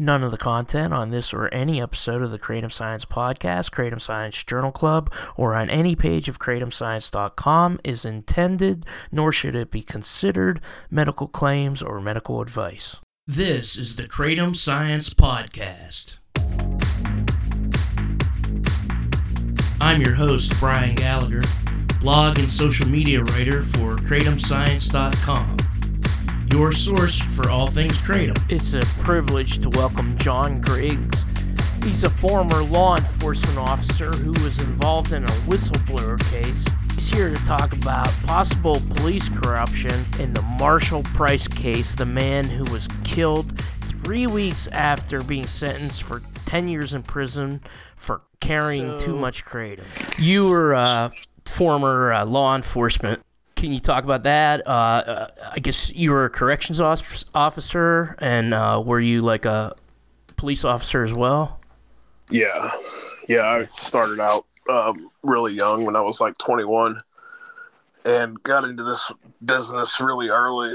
None of the content on this or any episode of the Kratom Science Podcast, Kratom Science Journal Club, or on any page of KratomScience.com is intended, nor should it be considered, medical claims or medical advice. This is the Kratom Science Podcast. I'm your host, Brian Gallagher, blog and social media writer for KratomScience.com your source for all things Kratom. It's a privilege to welcome John Griggs. He's a former law enforcement officer who was involved in a whistleblower case. He's here to talk about possible police corruption in the Marshall Price case, the man who was killed three weeks after being sentenced for 10 years in prison for carrying so, too much kratom. You were a former uh, law enforcement can you talk about that? Uh, uh, I guess you were a corrections officer, and uh, were you like a police officer as well? Yeah, yeah. I started out um, really young when I was like 21, and got into this business really early,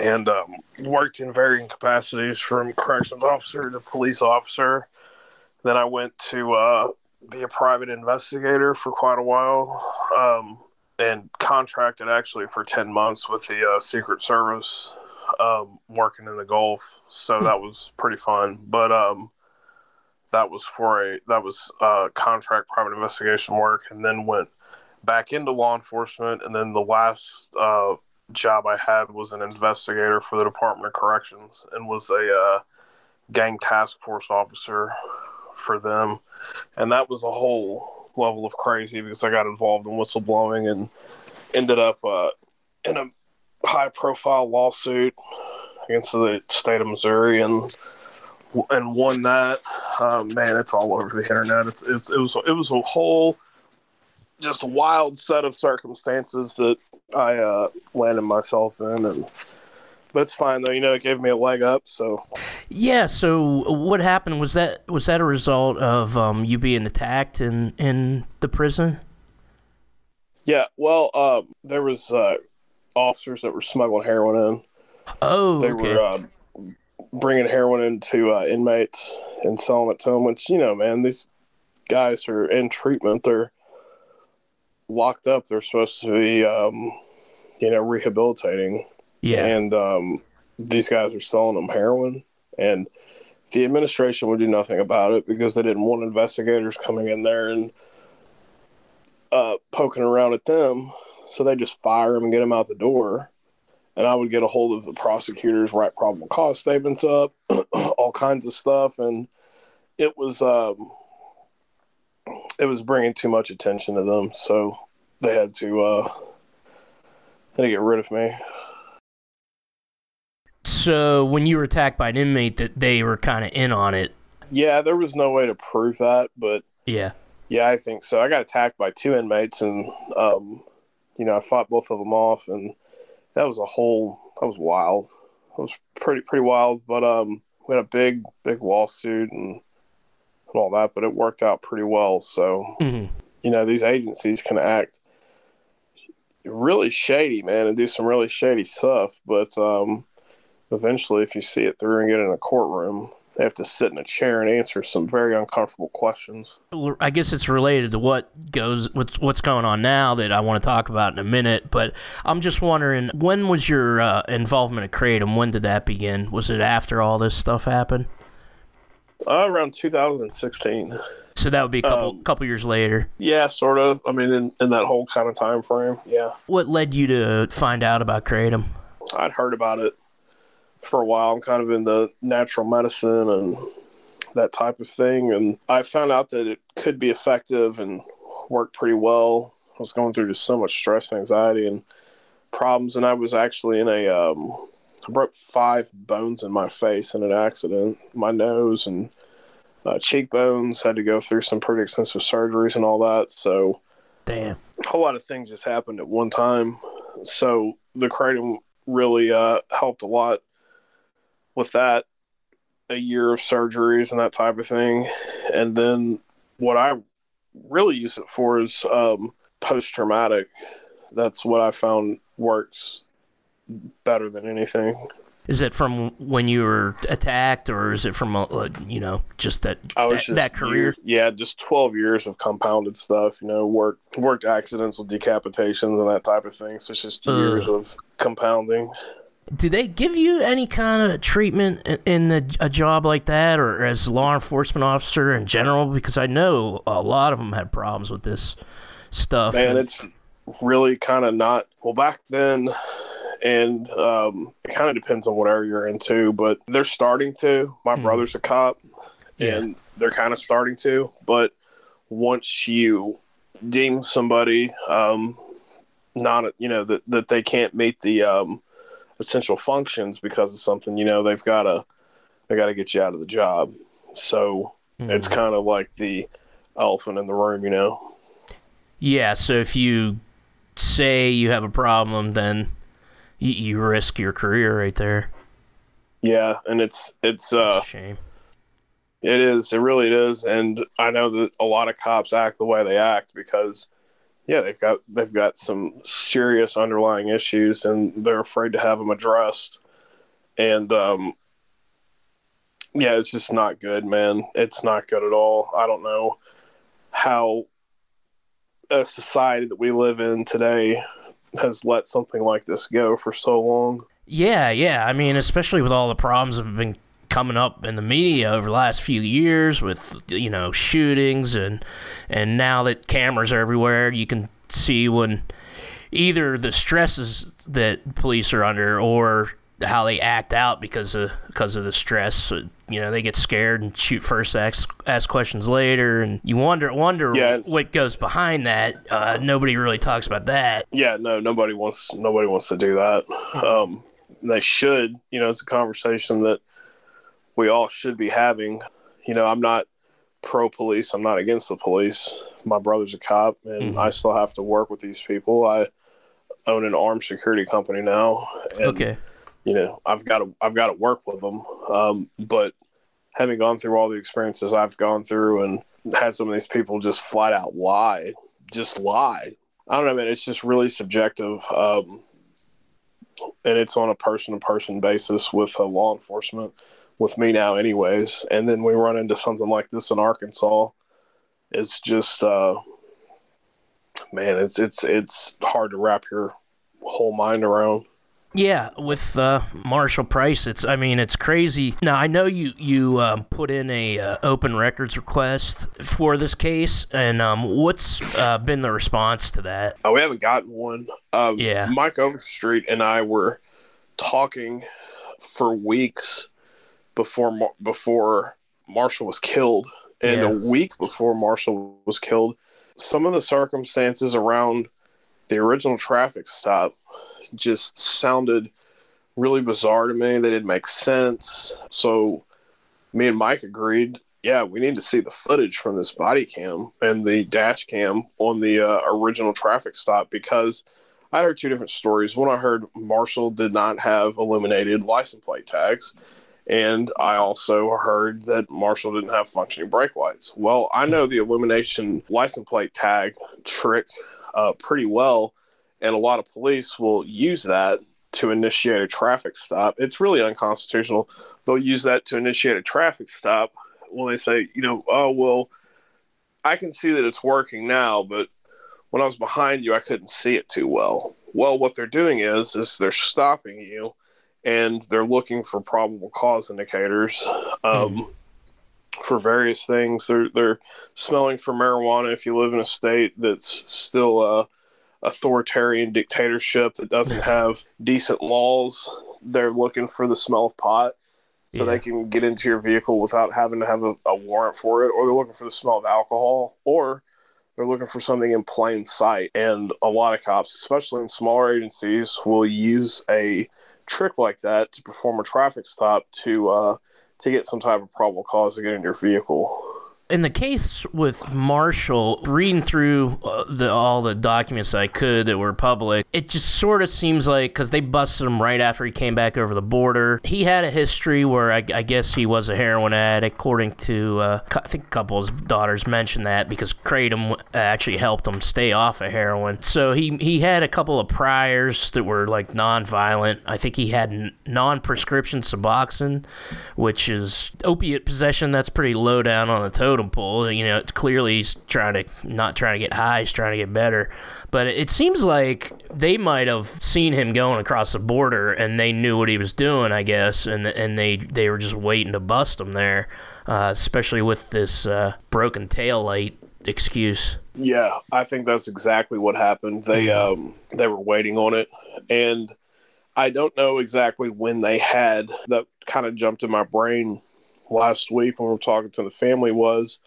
and um, worked in varying capacities from corrections officer to police officer. Then I went to uh, be a private investigator for quite a while. Um, and contracted actually for 10 months with the uh, Secret Service um, working in the Gulf. So hmm. that was pretty fun. But um, that was for a that was uh, contract private investigation work, and then went back into law enforcement. And then the last uh, job I had was an investigator for the Department of Corrections, and was a uh, gang task force officer for them. And that was a whole level of crazy because I got involved in whistleblowing and ended up uh, in a high profile lawsuit against the state of Missouri and and won that. Uh, man, it's all over the internet. It's, it's it was it was a whole just wild set of circumstances that I uh, landed myself in and but it's fine though. You know, it gave me a leg up. So yeah. So what happened was that was that a result of um, you being attacked in in the prison? Yeah. Well, um, there was uh, officers that were smuggling heroin in. Oh, they okay. were uh, bringing heroin into uh, inmates and selling it to them. Which you know, man, these guys are in treatment. They're locked up. They're supposed to be, um, you know, rehabilitating yeah. And um, these guys are selling them heroin. And the administration would do nothing about it because they didn't want investigators coming in there and uh, poking around at them. So they just fire them and get them out the door. And I would get a hold of the prosecutors, write probable cause statements up, all kinds of stuff. And it was, um, it was bringing too much attention to them. So they had to, uh, had to get rid of me. So when you were attacked by an inmate, that they were kind of in on it. Yeah, there was no way to prove that, but yeah, yeah, I think so. I got attacked by two inmates, and um, you know, I fought both of them off, and that was a whole that was wild. It was pretty pretty wild, but um, we had a big big lawsuit and, and all that, but it worked out pretty well. So mm-hmm. you know, these agencies can act really shady, man, and do some really shady stuff, but um eventually, if you see it through and get in a courtroom, they have to sit in a chair and answer some very uncomfortable questions. I guess it's related to what goes what's what's going on now that I want to talk about in a minute. But I'm just wondering, when was your uh, involvement at Kratom? When did that begin? Was it after all this stuff happened? Uh, around 2016. So that would be a couple um, couple years later. Yeah, sort of. I mean, in, in that whole kind of time frame. Yeah. What led you to find out about Kratom? I'd heard about it for a while. I'm kind of in the natural medicine and that type of thing. And I found out that it could be effective and work pretty well. I was going through just so much stress and anxiety and problems. And I was actually in a, um, I broke five bones in my face in an accident, my nose and uh, cheekbones. Had to go through some pretty extensive surgeries and all that. So, damn, a whole lot of things just happened at one time. So the kratom really uh, helped a lot with that a year of surgeries and that type of thing. And then what I really use it for is um, post traumatic. That's what I found works better than anything. Is it from when you were attacked, or is it from uh, you know just that that, just that career? yeah, just twelve years of compounded stuff. You know, worked worked accidents with decapitations and that type of thing. So it's just years of compounding. Do they give you any kind of treatment in- the, a job like that, or as a law enforcement officer in general? Because I know a lot of them had problems with this stuff. Man, it's really kind of not. Well, back then, and um, it kind of depends on what area you're into, but they're starting to. My Mhm. brother's a cop, Yeah. and they're kind of starting to. But once you deem somebody um, not, you know, that that they can't meet the um, essential functions because of something, you know, they've got to they got to get you out of the job. So it's Mhm. kind of like the elephant in the room, you know. yeah. So if you say you have a problem, then you, you risk your career right there. Yeah, and it's it's uh It's a shame. It is. It really is. And I know that a lot of cops act the way they act because, yeah, they've got they've got some serious underlying issues, and they're afraid to have them addressed. And um, yeah, it's just not good, man. It's not good at all. I don't know how a society that we live in today has let something like this go for so long. Yeah, yeah. I mean, especially with all the problems that have been coming up in the media over the last few years with you know shootings and and now that cameras are everywhere, you can see when either the stresses that police are under or how they act out because of because of the stress. You know, they get scared and shoot first, ask ask questions later, and you wonder wonder Yeah. what goes behind that. Uh, nobody really talks about that. Yeah, no, nobody wants nobody wants to do that. Um, they should, you know, it's a conversation that we all should be having. You know, I'm not pro police. I'm not against the police. My brother's a cop, and Mhm. I still have to work with these people. I own an armed security company now, and Okay. you know, I've got to I've got to work with them. Um, but having gone through all the experiences I've gone through and had some of these people just flat out lie, just lie. I don't know, man. It's just really subjective, um, and it's on a person to person basis with uh, law enforcement. With me now, anyways, and then we run into something like this in Arkansas. It's just, uh, man, it's it's it's hard to wrap your whole mind around. Yeah, with uh, Marshall Price, it's I mean it's crazy. Now I know you you um, put in a uh, open records request for this case, and um, what's uh, been the response to that? Uh, we haven't gotten one. Um, Yeah. Mike Overstreet and I were talking for weeks before before Marshall was killed, and Yeah. a week before Marshall was killed, some of the circumstances around the original traffic stop just sounded really bizarre to me. They didn't make sense. So, me and Mike agreed. Yeah, we need to see the footage from this body cam and the dash cam on the uh, original traffic stop because I heard two different stories. One, I heard Marshall did not have illuminated license plate tags, and I also heard that Marshall didn't have functioning brake lights. Well, I know the illumination license plate tag trick uh, pretty well, and a lot of police will use that to initiate a traffic stop. It's really unconstitutional. They'll use that to initiate a traffic stop when they say, you know, oh, well, I can see that it's working now, but when I was behind you, I couldn't see it too well. Well, what they're doing is, is they're stopping you and they're looking for probable cause indicators um, for various things. They're, they're smelling for marijuana if you live in a state that's still a authoritarian dictatorship that doesn't have decent laws. They're looking for the smell of pot so Yeah. they can get into your vehicle without having to have a, a warrant for it, or they're looking for the smell of alcohol, or they're looking for something in plain sight. And a lot of cops, especially in smaller agencies, will use a trick like that to perform a traffic stop to uh, to get some type of probable cause to get in your vehicle. In the case with Marshall, reading through uh, the, all the documents I could that were public, it just sort of seems like because they busted him right after he came back over the border. He had a history where I, I guess he was a heroin addict, according to uh, I think a couple of his daughters mentioned that because Kratom actually helped him stay off of heroin. So he he had a couple of priors that were like non-violent. I think he had non-prescription Suboxone, which is opiate possession. That's pretty low down on the totem totem pole. You know, clearly he's trying to not trying to get high, he's trying to get better. But it seems like they might have seen him going across the border and they knew what he was doing, I guess, and and they they were just waiting to bust him there, uh, especially with this uh, broken tail light excuse. Yeah, I think that's exactly what happened. They um they were waiting on it and I don't know exactly when they had that kind of jumped in my brain last week when we were talking to the family was,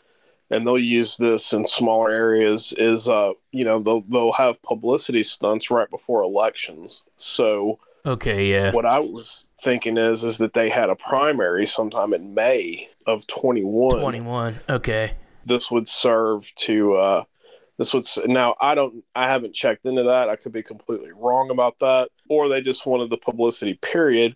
and they'll use this in smaller areas, is uh, you know, they'll they'll have publicity stunts right before elections. So Okay, yeah. What I was thinking is is that they had a primary sometime in May of 21. 21. Okay. This would serve to uh this would now I don't I haven't checked into that. I could be completely wrong about that or they just wanted the publicity period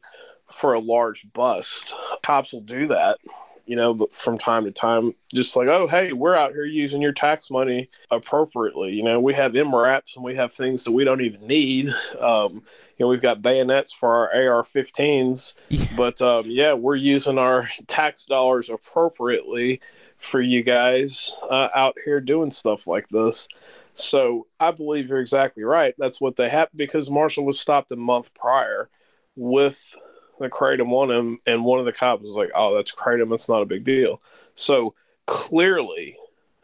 for a large bust. Cops will do that, you know, from time to time. Just like, oh, hey, we're out here using your tax money appropriately. You know, we have MRAPs and we have things that we don't even need. Um, you know, we've got bayonets for our AR-15s, yeah. but um, yeah, we're using our tax dollars appropriately for you guys uh, out here doing stuff like this. So I believe you're exactly right. That's what they have because Marshall was stopped a month prior with the kratom on him, and one of the cops was like, "Oh, that's kratom. It's not a big deal." So clearly,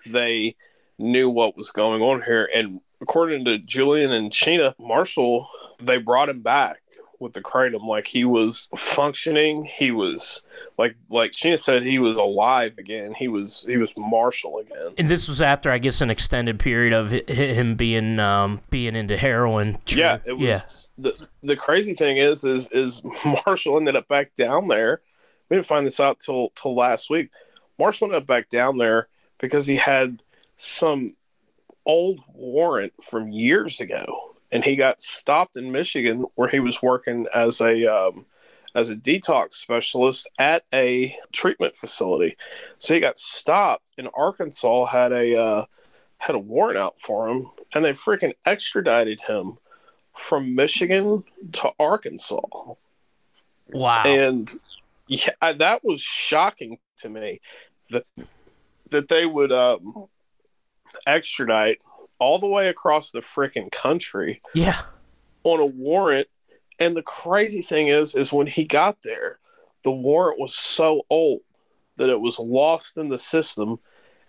they knew what was going on here, and according to Julian and Sheena Marshall, they brought him back with the kratom like he was functioning. He was like like Sheena said he was alive again. He was he was Marshall again. And this was after I guess an extended period of him being um being into heroin. Yeah it was yeah. the the crazy thing is is is Marshall ended up back down there. We didn't find this out till till last week. Marshall ended up back down there because he had some old warrant from years ago and he got stopped in Michigan where he was working as a um, as a detox specialist at a treatment facility. So he got stopped, in Arkansas had a uh, had a warrant out for him, and they freaking extradited him from Michigan to Arkansas. Wow! And yeah, that was shocking to me that that they would um, extradite all the way across the freaking country. Yeah. On a warrant. And the crazy thing is, is when he got there, the warrant was so old that it was lost in the system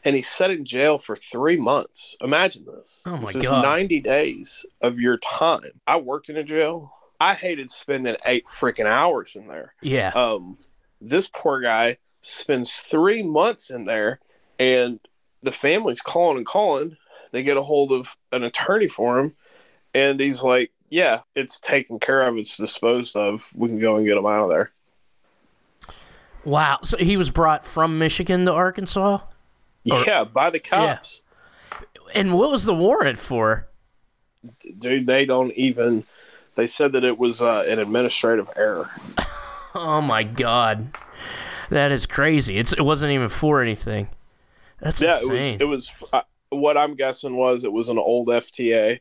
and he sat in jail for three months. Imagine this. Oh my this God. 90 days of your time. I worked in a jail. I hated spending eight freaking hours in there. Yeah. Um, this poor guy spends three months in there and the family's calling and calling they get a hold of an attorney for him, and he's like, "Yeah, it's taken care of. It's disposed of. We can go and get him out of there." Wow! So he was brought from Michigan to Arkansas. Yeah, or, by the cops. Yeah. And what was the warrant for? Dude, they don't even. They said that it was uh, an administrative error. oh my god, that is crazy! It's it wasn't even for anything. That's yeah, insane. it was. It was what I'm guessing was it was an old FTA,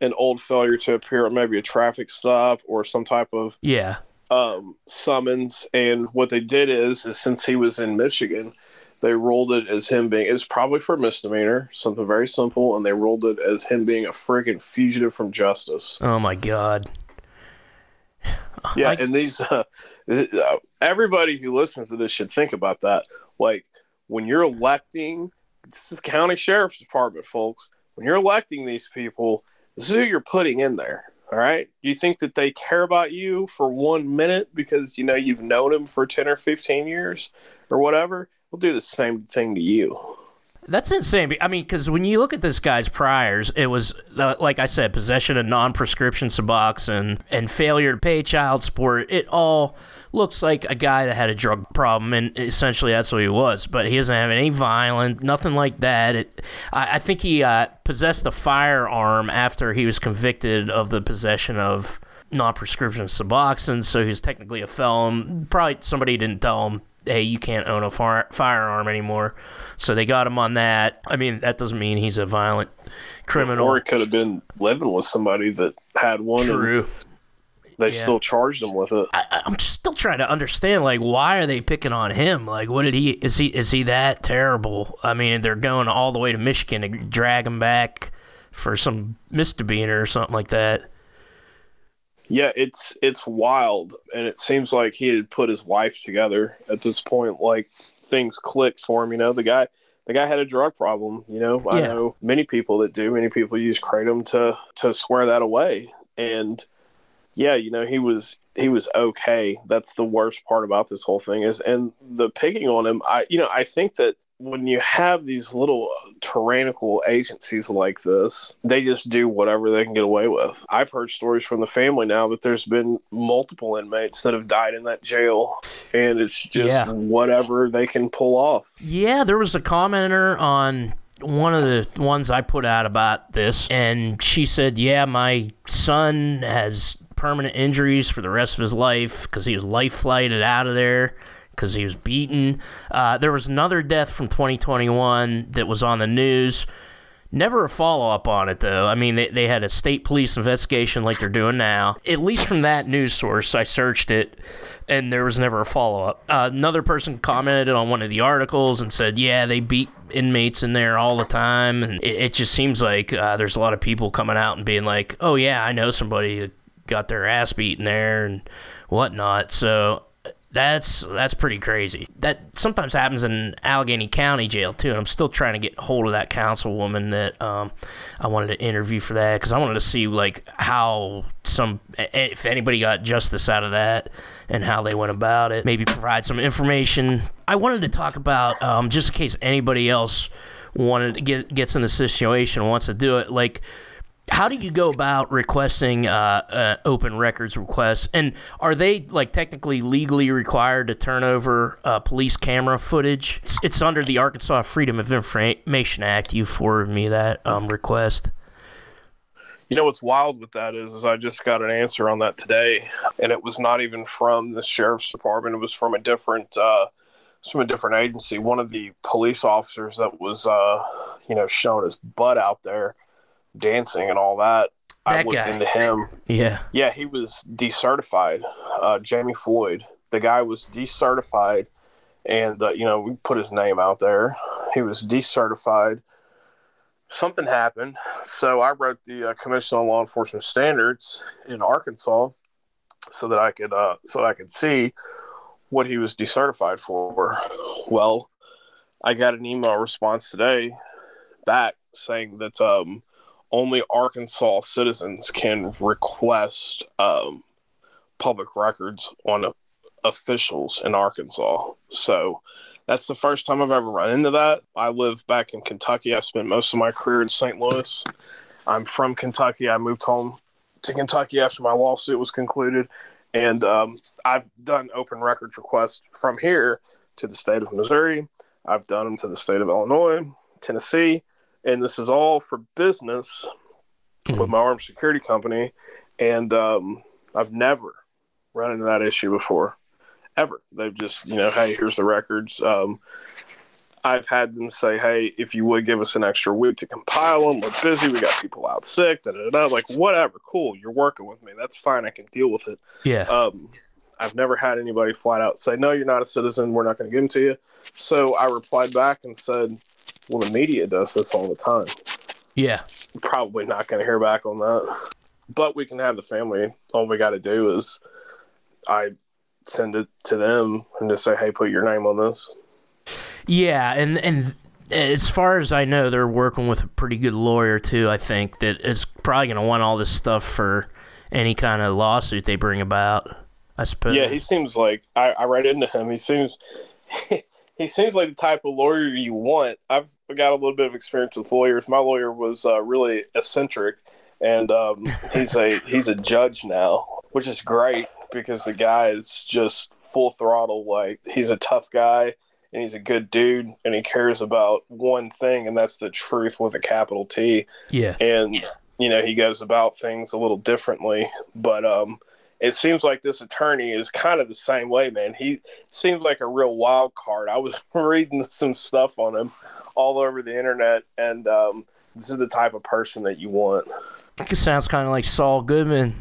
an old failure to appear at maybe a traffic stop or some type of yeah um, summons. And what they did is, is since he was in Michigan, they ruled it as him being it's probably for misdemeanor, something very simple, and they ruled it as him being a freaking fugitive from justice. Oh my god. Yeah, I... and these uh, everybody who listens to this should think about that. Like when you're electing this is the county sheriff's department, folks. When you're electing these people, this is who you're putting in there. All right. You think that they care about you for one minute because you know you've known them for 10 or 15 years or whatever? We'll do the same thing to you. That's insane. I mean, because when you look at this guy's priors, it was uh, like I said, possession of non-prescription Suboxone and failure to pay child support. It all looks like a guy that had a drug problem, and essentially that's what he was. But he doesn't have any violent, nothing like that. It, I, I think he uh, possessed a firearm after he was convicted of the possession of non-prescription Suboxone, so he's technically a felon. Probably somebody didn't tell him, "Hey, you can't own a fire- firearm anymore." So they got him on that. I mean, that doesn't mean he's a violent criminal. Or it could have been living with somebody that had one. True. They Yeah. still charged him with it. I, I'm still trying to understand, like, why are they picking on him? Like, what did he? Is he? Is he that terrible? I mean, they're going all the way to Michigan to drag him back for some misdemeanor or something like that. Yeah, it's it's wild, and it seems like he had put his life together at this point. Like things clicked for him. You know, the guy the guy had a drug problem. You know, I know many people that do. Many people use kratom to to swear that away. And yeah, you know, he was he was okay. That's the worst part about this whole thing is, and the picking on him. I you know I think that when you have these little uh, tyrannical agencies like this, they just do whatever they can get away with. I've heard stories from the family now that there's been multiple inmates that have died in that jail, and it's just Yeah. whatever they can pull off. Yeah, there was a commenter on one of the ones I put out about this, and she said, "Yeah, my son has permanent injuries for the rest of his life because he was life flighted out of there." Because he was beaten. Uh, there was another death from 2021 that was on the news. Never a follow up on it, though. I mean, they, they had a state police investigation like they're doing now. At least from that news source, I searched it, and there was never a follow up. Uh, another person commented on one of the articles and said, Yeah, they beat inmates in there all the time. And it, it just seems like uh, there's a lot of people coming out and being like, Oh, yeah, I know somebody got their ass beaten there and whatnot. So that's that's pretty crazy. That sometimes happens in Allegheny County Jail too, and I'm still trying to get hold of that councilwoman that um, I wanted to interview for that because I wanted to see like how some if anybody got justice out of that and how they went about it. Maybe provide some information. I wanted to talk about um, just in case anybody else wanted to get gets in the situation wants to do it, like how do you go about requesting uh, uh, open records requests and are they like technically legally required to turn over uh, police camera footage it's, it's under the arkansas freedom of information act you forwarded me that um, request You know what's wild with that is, is I just got an answer on that today, and it was not even from the sheriff's department. It was from a different, uh, from a different agency. One of the police officers that was, uh, you know, showing his butt out there, dancing and all that. I That looked guy. into him. yeah Yeah, he was decertified. Uh, Jamie Floyd, the guy was decertified, and uh, you know we put his name out there. He was decertified. Something happened, so I wrote the uh, Commission on Law Enforcement Standards in Arkansas, so that I could uh, so I could see what he was decertified for. Well, I got an email response today back saying that um, only Arkansas citizens can request um, public records on officials in Arkansas. So that's the first time I've ever run into that. I live back in Kentucky. I spent most of my career in St. Louis. I'm from Kentucky. I moved home to Kentucky after my lawsuit was concluded. And um, I've done open records requests from here to the state of Missouri. I've done them to the state of Illinois, Tennessee, and this is all for business with my armed security company. And um, I've never run into that issue before, ever. They've just, you know, hey, here's the records. Um, I've had them say, hey, if you would give us an extra week to compile them, we're busy. We got people out sick. Da, da, da. Like, whatever, cool. You're working with me. That's fine. I can deal with it. yeah Um, I've never had anybody flat out say, no, you're not a citizen. We're not going to give them to you. So I replied back and said, well, the media does this all the time. yeah Probably not going to hear back on that. But we can have the family. All we got to do is I send it to them and just say, hey, put your name on this. Yeah, and and as far as I know, they're working with a pretty good lawyer too. I think that is probably going to want all this stuff for any kind of lawsuit they bring about. I suppose. Yeah, he seems like I, I read into him. He seems he seems like the type of lawyer you want. I've got a little bit of experience with lawyers. My lawyer was uh, really eccentric, and um, he's a he's a judge now, which is great because the guy is just full throttle. Like he's a tough guy and he's a good dude and he cares about one thing and that's the truth with a capital T. Yeah. And you know, he goes about things a little differently, but um it seems like this attorney is kind of the same way, man. He seems like a real wild card. I was reading some stuff on him all over the internet, and um, this is the type of person that you want. It sounds kind of like Saul Goodman.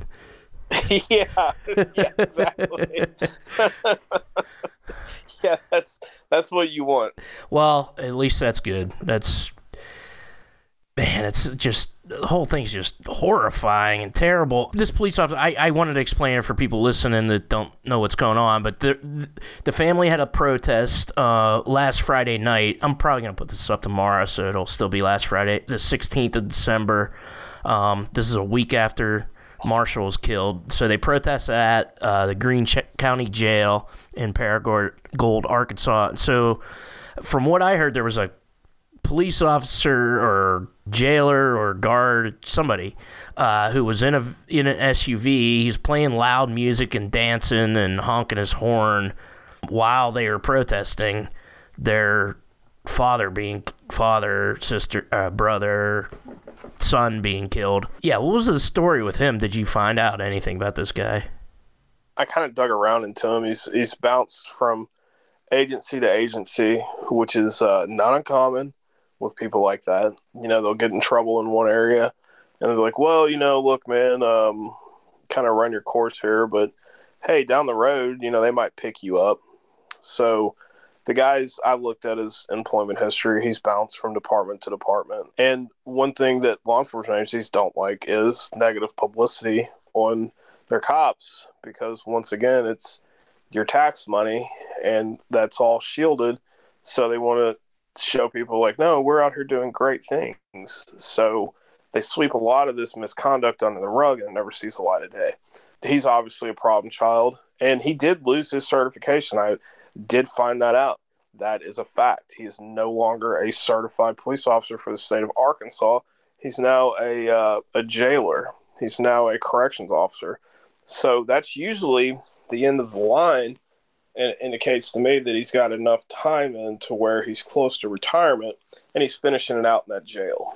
yeah, yeah, exactly. yeah, that's that's what you want. Well, at least that's good. That's man, it's just the whole thing's just horrifying and terrible. This police officer, I, I wanted to explain it for people listening that don't know what's going on, but the the family had a protest uh, last Friday night. I'm probably gonna put this up tomorrow, so it'll still be last Friday, the 16th of December. Um, this is a week after Marshall was killed. So they protested at uh, the Greene County Jail in Paragould, Arkansas. So, from what I heard, there was a police officer or jailer or guard, somebody uh, who was in a in an SUV. He's playing loud music and dancing and honking his horn while they were protesting. Their father being father, sister, uh, brother, son being killed. Yeah, what was the story with him? Did you find out anything about this guy? I kind of dug around into him. He's he's bounced from agency to agency, which is uh, not uncommon with people like that. You know, they'll get in trouble in one area, and they're like, "Well, you know, look, man, um, kind of run your course here, but hey, down the road, you know, they might pick you up." So the guys I looked at his employment history, he's bounced from department to department. And one thing that law enforcement agencies don't like is negative publicity on their cops because once again, it's your tax money and that's all shielded. So they want to show people like, no, we're out here doing great things. So they sweep a lot of this misconduct under the rug and never sees the light of day. He's obviously a problem child, and he did lose his certification. I did find that out. That is a fact. He is no longer a certified police officer for the state of Arkansas. He's now a uh, a jailer. He's now a corrections officer. So that's usually the end of the line, and it indicates to me that he's got enough time in to where he's close to retirement, and he's finishing it out in that jail.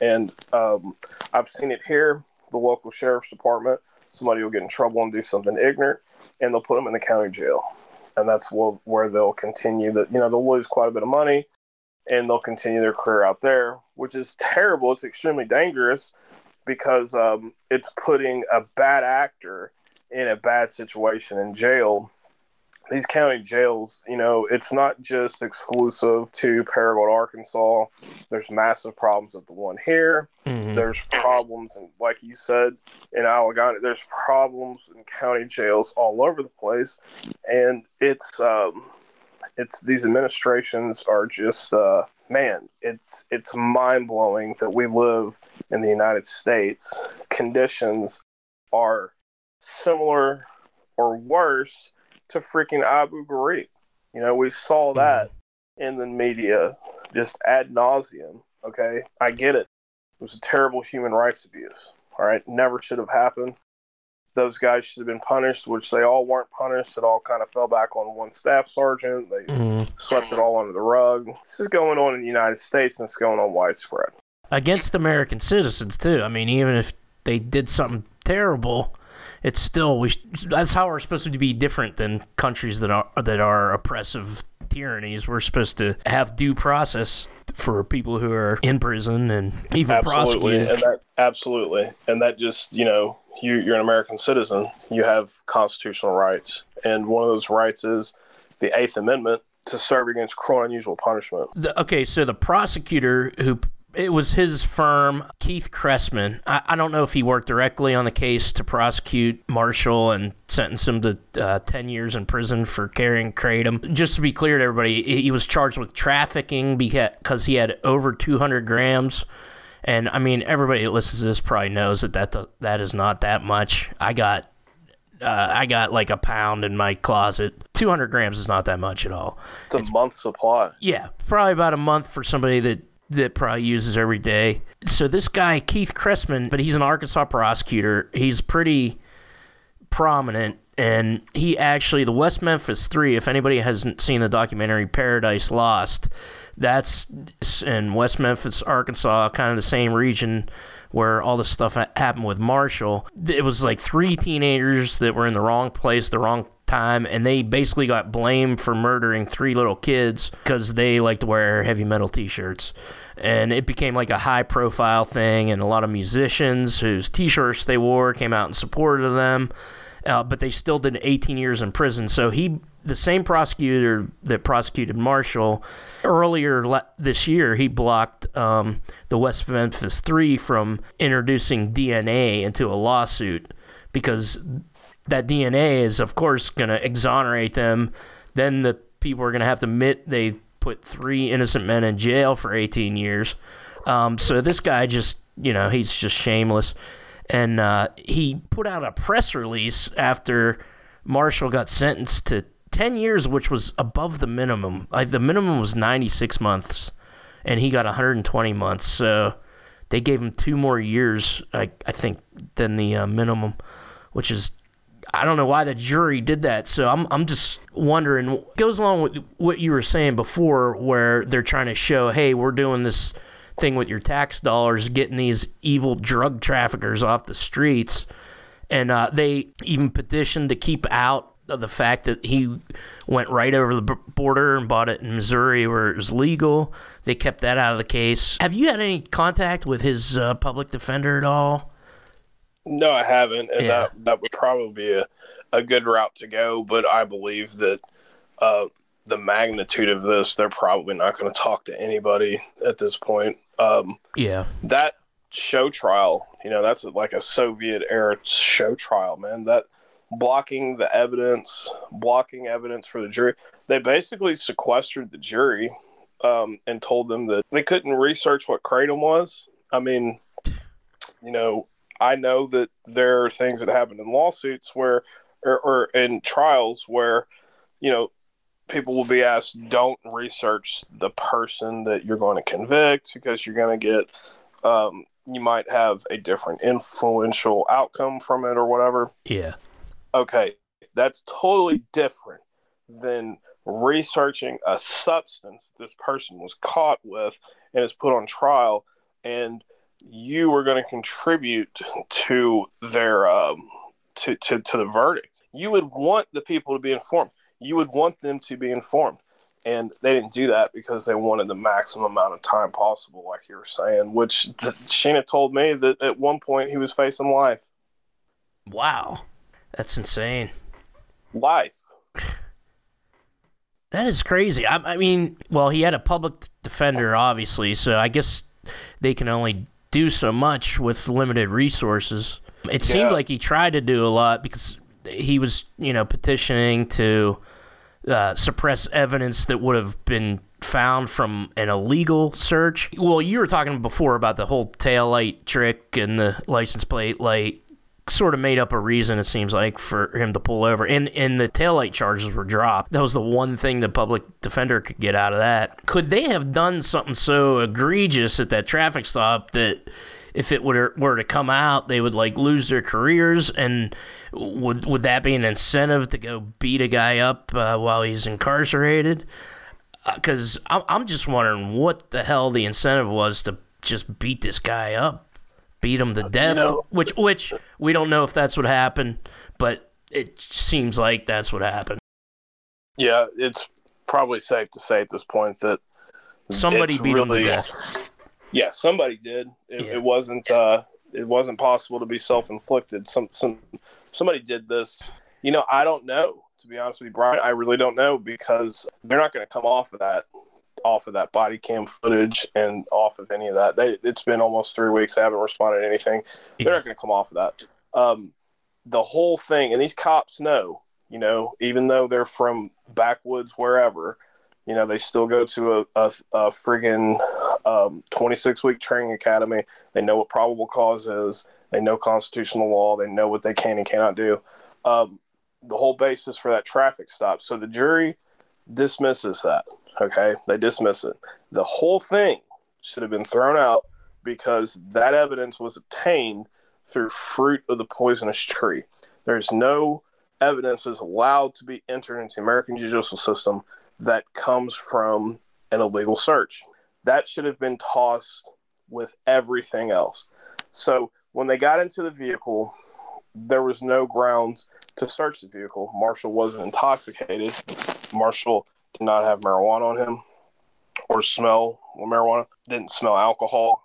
And um, I've seen it here, the local sheriff's department. Somebody will get in trouble and do something ignorant, and they'll put him in the county jail and that's where they'll continue that you know they'll lose quite a bit of money and they'll continue their career out there which is terrible it's extremely dangerous because um, it's putting a bad actor in a bad situation in jail these county jails, you know, it's not just exclusive to Paragould, Arkansas. There's massive problems with the one here. Mm-hmm. There's problems, and like you said, in Allegheny, there's problems in county jails all over the place, and it's um, it's these administrations are just uh, man, it's it's mind blowing that we live in the United States. Conditions are similar or worse to freaking Abu Ghraib. You know, we saw mm-hmm. that in the media just ad nauseum. Okay, I get it. It was a terrible human rights abuse. All right, never should have happened. Those guys should have been punished, which they all weren't punished. It all kind of fell back on one staff sergeant. They mm-hmm. swept it all under the rug. This is going on in the United States and it's going on widespread. Against American citizens, too. I mean, even if they did something terrible, it's still we. That's how we're supposed to be different than countries that are that are oppressive tyrannies. We're supposed to have due process for people who are in prison and even absolutely. prosecuted. And that, absolutely, and that just you know you, you're an American citizen. You have constitutional rights, and one of those rights is the Eighth Amendment to serve against cruel and unusual punishment. The, okay, so the prosecutor who it was his firm, Keith Chrestman. I, I, don't know if he worked directly on the case to prosecute Marshall and sentence him to uh, 10 years in prison for carrying kratom. Just to be clear to everybody, he was charged with trafficking because he had over 200 grams. And I mean, everybody that listens to this probably knows that that, that is not that much. I got uh, I got like a pound in my closet. 200 grams is not that much at all. It's a it's, month supply. Yeah, probably about a month for somebody that that probably uses every day. So this guy Keith Chrestman, but he's an Arkansas prosecutor. He's pretty prominent and he actually the West Memphis 3 if anybody hasn't seen the documentary Paradise Lost that's in West Memphis Arkansas kind of the same region where all this stuff happened with Marshall it was like three teenagers that were in the wrong place the wrong time and they basically got blamed for murdering three little kids because they like to wear heavy metal t-shirts. And it became like a high profile thing and a lot of musicians whose t-shirts they wore came out in support of them uh, but they still did 18 years in prison. So he the same prosecutor that prosecuted marshall earlier le- this year he blocked um, the west memphis 3 from introducing dna into a lawsuit because that DNA is, of course, going to exonerate them. Then the people are going to have to admit they put three innocent men in jail for 18 years. Um, so this guy just, you know, he's just shameless. And uh, he put out a press release after Marshall got sentenced to 10 years, which was above the minimum. Like the minimum was 96 months, and he got 120 months. So they gave him two more years, I, I think, than the uh, minimum, which is I don't know why the jury did that. So I'm I'm just wondering. It goes along with what you were saying before, where they're trying to show, hey, we're doing this thing with your tax dollars, getting these evil drug traffickers off the streets, and uh, they even petitioned to keep out of the fact that he went right over the border and bought it in Missouri where it was legal. They kept that out of the case. Have you had any contact with his uh, public defender at all? No, I haven't, and yeah. that that would probably be a, a good route to go. But I believe that uh, the magnitude of this, they're probably not going to talk to anybody at this point. Um, yeah, that show trial, you know, that's like a Soviet era show trial, man. That blocking the evidence, blocking evidence for the jury. They basically sequestered the jury um, and told them that they couldn't research what kratom was. I mean, you know, I know that there are things that happen in lawsuits where, or, or in trials where, you know, people will be asked, don't research the person that you're going to convict because you're going to get, um, you might have a different influential outcome from it or whatever. Yeah. Okay. That's totally different than researching a substance this person was caught with and is put on trial and you were going to contribute to their um, to, to to the verdict. You would want the people to be informed. You would want them to be informed, and they didn't do that because they wanted the maximum amount of time possible, like you were saying. Which Sheena told me that at one point he was facing life. Wow, that's insane. Life. That is crazy. I, I mean, well, he had a public defender, obviously, so I guess they can only do so much with limited resources. It seemed yeah. like he tried to do a lot because he was, you know, petitioning to uh, suppress evidence that would have been found from an illegal search. Well, you were talking before about the whole tail light trick and the license plate light sort of made up a reason it seems like for him to pull over. And and the taillight charges were dropped. That was the one thing the public defender could get out of that. Could they have done something so egregious at that traffic stop that if it were, were to come out they would like lose their careers? And would would that be an incentive to go beat a guy up uh, while he's incarcerated? Because uh, I'm just wondering what the hell the incentive was to just beat this guy up beat him to death. You know, which which we don't know if that's what happened, but it seems like that's what happened. Yeah, it's probably safe to say at this point that somebody beat really, him to death. Yeah, somebody did. It, yeah. it wasn't. Uh, it wasn't possible to be self-inflicted. Some some somebody did this. You know, I don't know. To be honest with you, Brian, I really don't know because they're not going to come off of that off of that body cam footage and off of any of that. They, it's been almost three weeks. I haven't responded to anything. Yeah. They're not going to come off of that. Um, the whole thing, and these cops know, you know, even though they're from backwoods, wherever, you know, they still go to a, a, a friggin' um, 26 week training academy. They know what probable cause is. They know constitutional law. They know what they can and cannot do. Um, the whole basis for that traffic stop. So the jury dismisses that. Okay, they dismiss it. The whole thing should have been thrown out because that evidence was obtained through fruit of the poisonous tree. There's no evidence is allowed to be entered into the American judicial system that comes from an illegal search. That should have been tossed with everything else. So when they got into the vehicle, there was no grounds to search the vehicle. Marshall wasn't intoxicated. Marshall did not have marijuana on him or smell marijuana, didn't smell alcohol.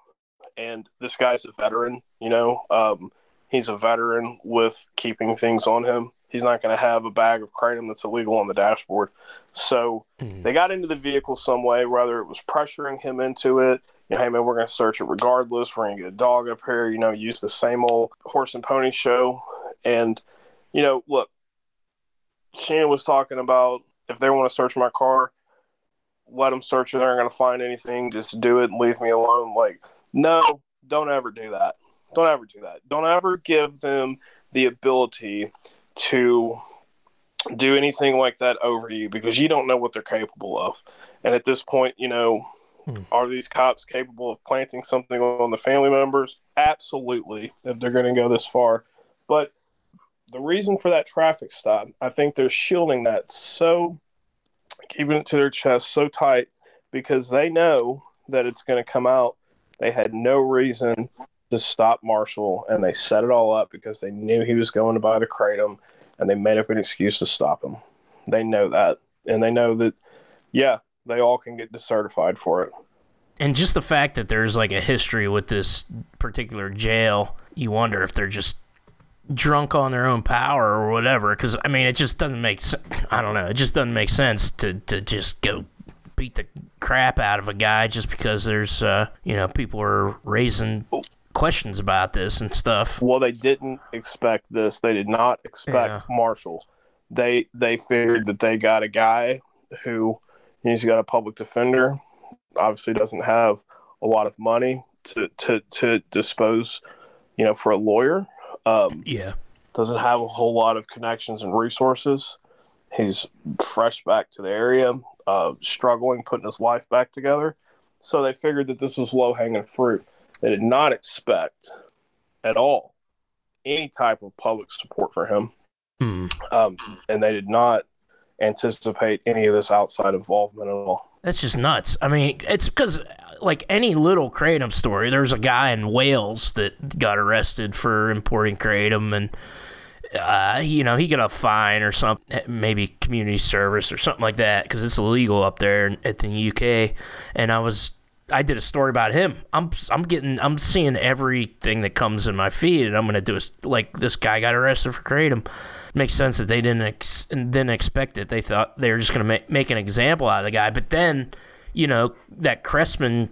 And this guy's a veteran, you know. Um, he's a veteran with keeping things on him. He's not going to have a bag of kratom that's illegal on the dashboard. So mm-hmm. they got into the vehicle some way, whether it was pressuring him into it. You know, hey man, we're going to search it regardless. We're going to get a dog up here. You know, use the same old horse and pony show. And you know, look, Shannon was talking about if they want to search my car, let them search it. They're not going to find anything. Just do it and leave me alone. Like, no, don't ever do that. Don't ever do that. Don't ever give them the ability to do anything like that over you because you don't know what they're capable of. And at this point, you know, hmm. are these cops capable of planting something on the family members? Absolutely, if they're going to go this far. But the reason for that traffic stop, I think they're shielding that so, keeping it to their chest so tight because they know that it's going to come out. They had no reason to stop Marshall, and they set it all up because they knew he was going to buy the kratom, and they made up an excuse to stop him. They know that, and they know that, yeah, they all can get decertified for it. And just the fact that there's like a history with this particular jail, you wonder if they're just drunk on their own power or whatever. Because I mean, it just doesn't make sense. I don't know. It just doesn't make sense to to just go beat the crap out of a guy just because there's uh, you know people are raising questions about this and stuff. Well, they didn't expect this. They did not expect yeah. Marshall. They they figured that they got a guy who he's got a public defender. Obviously, doesn't have a lot of money to to to dispose, you know, for a lawyer. Um, yeah, doesn't have a whole lot of connections and resources. He's fresh back to the area, uh, struggling, putting his life back together. So they figured that this was low hanging fruit. They did not expect at all any type of public support for him. Hmm. Um, and they did not anticipate any of this outside involvement at all. That's just nuts. I mean, it's because like any little kratom story, there's a guy in Wales that got arrested for importing kratom and. Uh, you know, he got a fine or something, maybe community service or something like that, because it's illegal up there at the UK. And I was I did a story about him. I'm I'm getting I'm seeing everything that comes in my feed, and I'm gonna do a, like this guy got arrested for kratom. Makes sense that they didn't ex, didn't expect it. They thought they were just gonna make make an example out of the guy, but then you know that Chrestman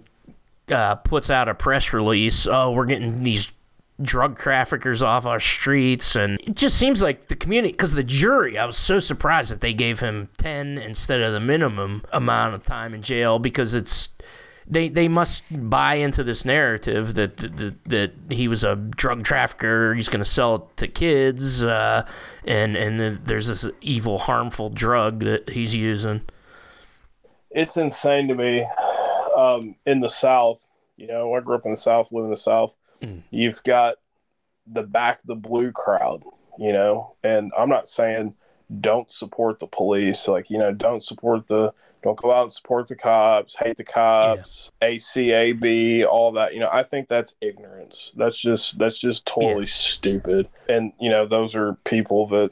uh, puts out a press release. Oh, we're getting these drug traffickers off our streets and it just seems like the community because the jury i was so surprised that they gave him 10 instead of the minimum amount of time in jail because it's they they must buy into this narrative that that, that he was a drug trafficker. He's going to sell it to kids, uh, and and the, there's this evil, harmful drug that he's using. It's insane to me. Um, in the South, you know, I grew up in the South, live in the South. Mm. You've got the back the blue crowd, you know, and I'm not saying don't support the police, like you know, don't support the don't go out and support the cops, hate the cops, yeah. ACAB, all that. You know, I think that's ignorance. That's just that's just totally yeah. stupid. And you know, those are people that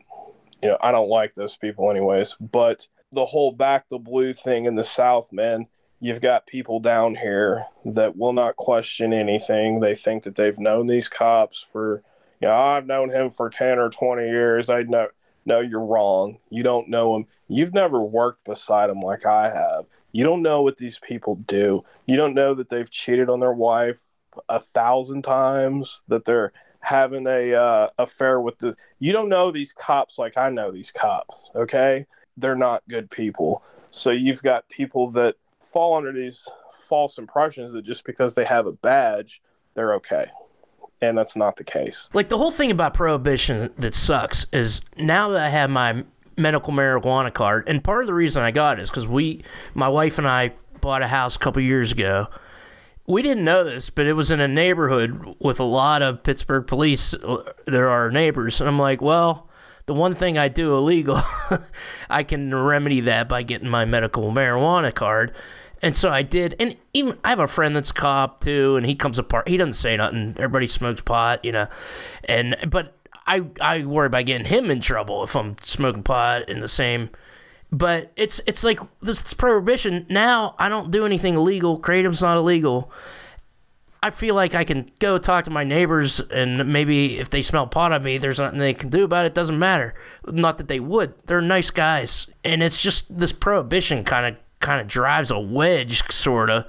you know, I don't like those people anyways. But the whole back the blue thing in the South, man, you've got people down here that will not question anything. They think that they've known these cops for you know, I've known him for ten or twenty years. I know no, you're wrong. You don't know them. You've never worked beside them like I have. You don't know what these people do. You don't know that they've cheated on their wife a thousand times, that they're having a uh, affair with the. You don't know these cops like I know these cops. Okay, they're not good people. So you've got people that fall under these false impressions that just because they have a badge, they're okay and that's not the case. Like the whole thing about prohibition that sucks is now that I have my medical marijuana card, and part of the reason I got it is because we, my wife and I, bought a house a couple years ago. we didn't know this, but it was in a neighborhood with a lot of Pittsburgh police. Uh, there are neighbors, and I'm like, well, the one thing I do illegal, I can remedy that by getting my medical marijuana card. And so I did, and even I have a friend that's cop too, and he comes apart. He doesn't say nothing. Everybody smokes pot, you know, and but I I worry about getting him in trouble if I'm smoking pot in the same. But it's it's like this, this prohibition now. I don't do anything illegal. Kratom's not illegal. I feel like I can go talk to my neighbors, and maybe if they smell pot on me, there's nothing they can do about it. Doesn't matter. Not that they would. They're nice guys, and it's just this prohibition kind of kind of drives a wedge, sort of,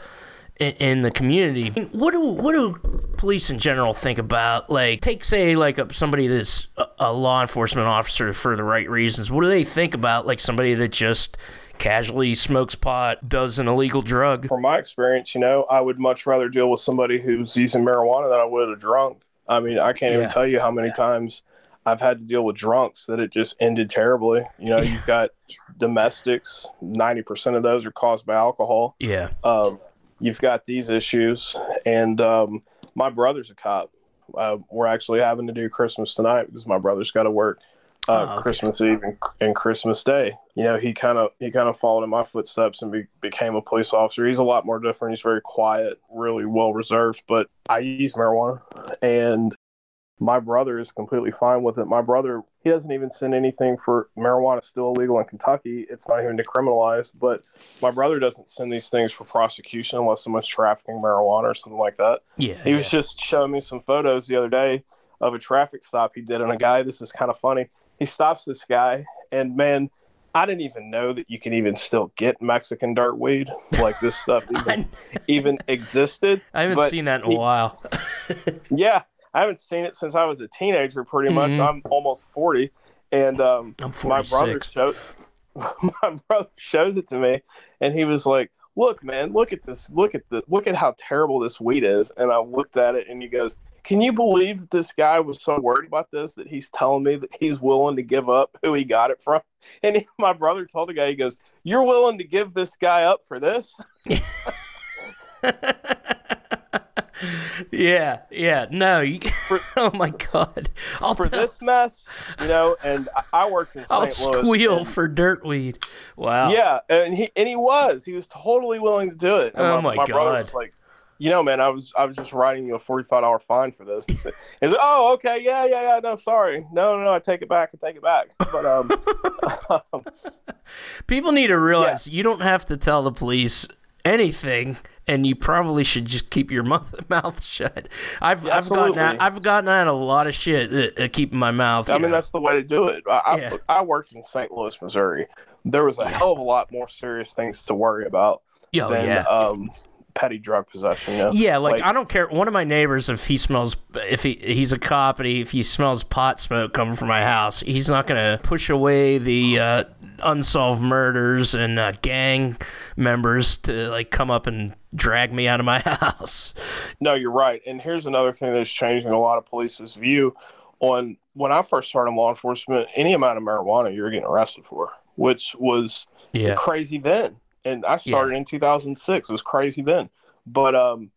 in, in, the community. What do what do police in general think about like take say like a, somebody that's a, a law enforcement officer for the right reasons? What do they think about like somebody that just casually smokes pot, does an illegal drug. From my experience, you know, I would much rather deal with somebody who's using marijuana than I would a drunk. I mean, I can't yeah. even tell you how many times I've had to deal with drunks that it just ended terribly. You know, you've got domestics, 90% of those are caused by alcohol. Yeah. Um, you've got these issues. And um, my brother's a cop. Uh, we're actually having to do Christmas tonight because my brother's got to work uh, oh, okay. Christmas Eve and, and, Christmas Day. You know, he kind of he kind of followed in my footsteps and be, became a police officer. He's a lot more different. He's very quiet, really well reserved. But I use marijuana, and my brother is completely fine with it. My brother, he doesn't even send anything for marijuana still illegal in Kentucky. It's not even decriminalized, but my brother doesn't send these things for prosecution unless someone's trafficking marijuana or something like that. Yeah. He was just showing me some photos the other day of a traffic stop he did on a guy. This is kind of funny. He stops this guy, and man, I didn't even know that you can even still get Mexican dirt weed. Like this stuff even, even existed. I haven't seen that in he, a while. yeah, I haven't seen it since I was a teenager. Pretty much, mm-hmm. I'm almost forty, and um, my brother showed my brother shows it to me, and he was like, "Look, man, look at this. Look at the look at how terrible this weed is." And I looked at it, and he goes, "Can you believe that this guy was so worried about this that he's telling me that he's willing to give up who he got it from?" And he, my brother told the guy, he goes, "You're willing to give this guy up for this?" yeah, yeah. No, you, for, oh my god. I'll for this mess, you know, and I worked in St. I'll Louis. squeal and, for dirtweed. Wow. Yeah, and he and he was. He was totally willing to do it. And oh my, my, my god. brother was like, you know, man, I was I was just writing you a forty five hour fine for this. He's like, oh, okay, yeah, yeah, yeah. No, sorry, no, no, no, I take it back. I take it back. But um, um people need to realize yeah. you don't have to tell the police anything and you probably should just keep your mouth, mouth shut. I've yeah, I've gotten out, I've gotten out a lot of shit uh, uh, keeping my mouth. I mean, know. that's the way to do it. I, yeah. I, I, worked in St. Louis, Missouri. There was a yeah. hell of a lot more serious things to worry about oh, than um, petty drug possession. Know? Yeah, like, like, I don't care. One of my neighbors, if he smells, if he he's a cop and he, if he smells pot smoke coming from my house, he's not gonna push away the uh, unsolved murders and uh, gang members to like come up and drag me out of my house. No, you're right. And here's another thing that's changing a lot of police's view on when I first started law enforcement, any amount of marijuana you're getting arrested for, which was yeah. crazy then. And I started yeah. in 2006. It was crazy then. But um,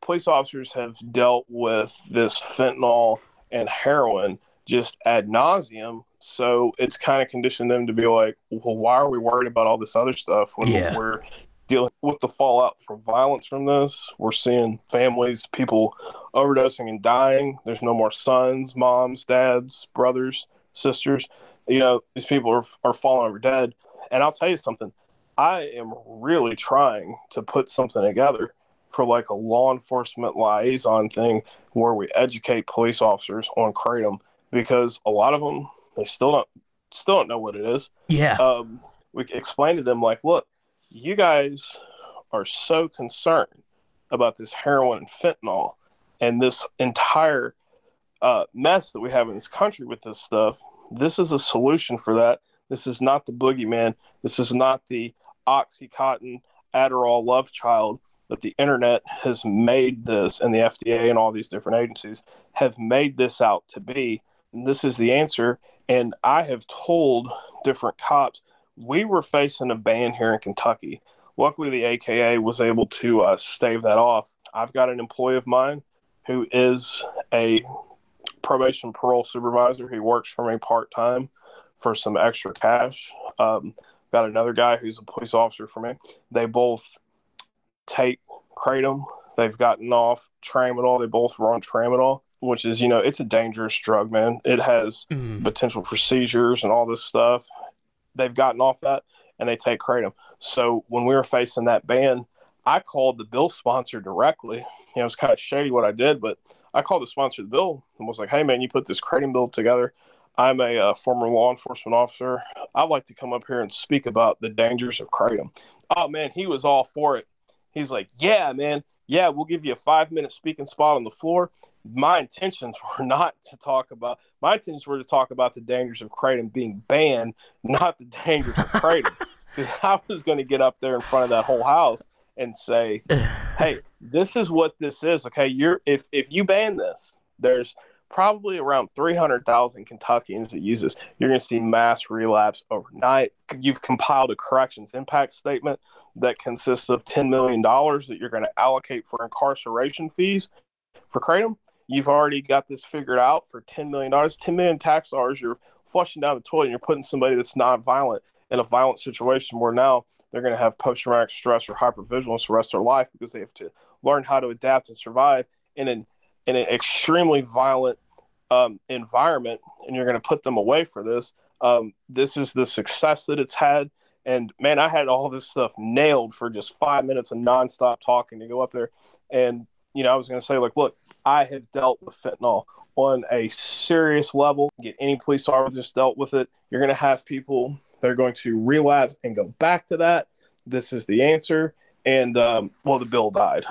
police officers have dealt with this fentanyl and heroin just ad nauseum. So it's kind of conditioned them to be like, well, why are we worried about all this other stuff when yeah. we're dealing with the fallout from violence from this? We're seeing families, people overdosing and dying. There's no more sons, moms, dads, brothers, sisters. You know, these people are, are falling over dead. And I'll tell you something, I am really trying to put something together for like a law enforcement liaison thing where we educate police officers on kratom because a lot of them they still don't still don't know what it is. Yeah. Um, we explain to them like, look, you guys are so concerned about this heroin and fentanyl and this entire uh, mess that we have in this country with this stuff. This is a solution for that. This is not the boogeyman. This is not the Oxycontin, Adderall love child that the internet has made this, and the FDA and all these different agencies have made this out to be this is the answer. And I have told different cops we were facing a ban here in Kentucky. Luckily, the AKA was able to uh, stave that off. I've got an employee of mine who is a probation parole supervisor. He works for me part time for some extra cash. Um, got another guy who's a police officer for me. They both take kratom. They've gotten off tramadol. They both were on tramadol, which is you know it's a dangerous drug, man. It has mm. potential for seizures and all this stuff. They've gotten off that and they take kratom. So when we were facing that ban, I called the bill sponsor directly. You know, it was kind of shady what I did, but I called the sponsor of the bill and was like, "Hey, man, you put this kratom bill together. I'm a uh, former law enforcement officer. I'd like to come up here and speak about the dangers of kratom." Oh man, he was all for it. He's like, "Yeah, man, yeah, we'll give you a five minute speaking spot on the floor." My intentions were not to talk about. My intentions were to talk about the dangers of kratom being banned, not the dangers of kratom. Because I was going to get up there in front of that whole house and say, "Hey, this is what this is." Okay, you're if if you ban this, there's probably around 300,000 Kentuckians that use this. You're going to see mass relapse overnight. You've compiled a corrections impact statement that consists of $10 million that you're going to allocate for incarceration fees for Kratom. You've already got this figured out for $10 million. 10 million tax dollars you're flushing down the toilet and you're putting somebody that's not violent in a violent situation where now they're going to have post traumatic stress or hypervigilance the rest of their life because they have to learn how to adapt and survive in an in an extremely violent um, environment, and you're going to put them away for this. Um, this is the success that it's had, and man, I had all this stuff nailed for just five minutes of nonstop talking to go up there, and you know I was going to say like, look, I have dealt with fentanyl on a serious level. Get any police officer dealt with it. You're going to have people they're going to relapse and go back to that. This is the answer. And um, well, the bill died.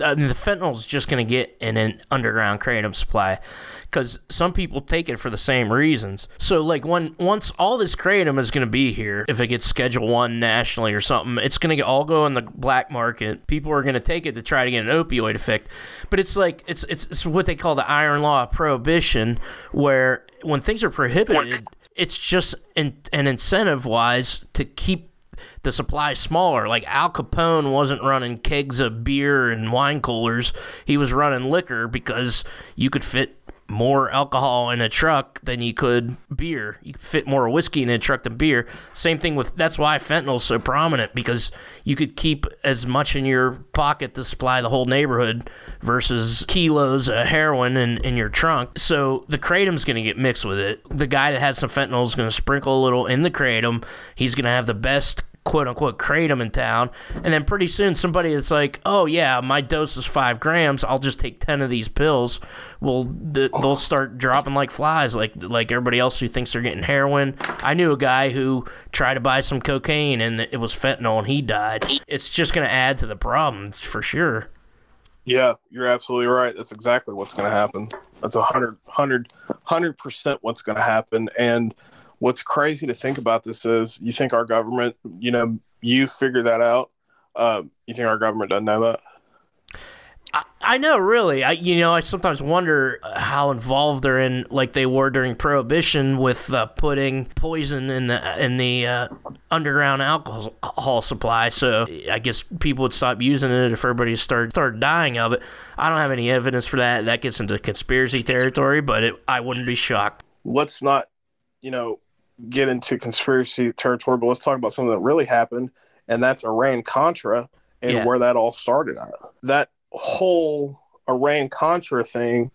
Uh, the fentanyl is just going to get in an underground kratom supply because some people take it for the same reasons. So, like, when once all this kratom is going to be here, if it gets Schedule One nationally or something, it's going to all go in the black market. People are going to take it to try to get an opioid effect. But it's like it's, it's it's what they call the iron law of prohibition, where when things are prohibited it's just an, an incentive wise to keep the supply smaller. Like Al Capone wasn't running kegs of beer and wine coolers; he was running liquor because you could fit more alcohol in a truck than you could beer. You could fit more whiskey in a truck than beer. Same thing with that's why fentanyl's so prominent because you could keep as much in your pocket to supply the whole neighborhood versus kilos of heroin in, in your trunk. So the kratom's going to get mixed with it. The guy that has some fentanyl is going to sprinkle a little in the kratom. He's going to have the best quote unquote kratom in town. And then pretty soon somebody that's like, oh yeah, my dose is five grams. I'll just take 10 of these pills. Well, th- they'll oh. start dropping like flies, like, like everybody else who thinks they're getting heroin. I knew a guy who tried to buy some cocaine and it was fentanyl and he died. It's just going to add to the problems for sure. Yeah, you're absolutely right. That's exactly what's going to happen. That's a hundred, hundred, hundred percent what's going to happen. And, what's crazy to think about this is you think our government, you know, you figure that out. Uh, you think our government doesn't know that? I, I know, really. I, you know, I sometimes wonder how involved they're in, like they were during Prohibition, with uh, putting poison in the in the uh, underground alcohol supply. So I guess people would stop using it if everybody started started dying of it. I don't have any evidence for that. That gets into conspiracy territory, but it, I wouldn't be shocked. Let's not, you know, get into conspiracy territory, but let's talk about something that really happened, and that's Iran Contra and yeah. where that all started at. That whole Iran Contra thing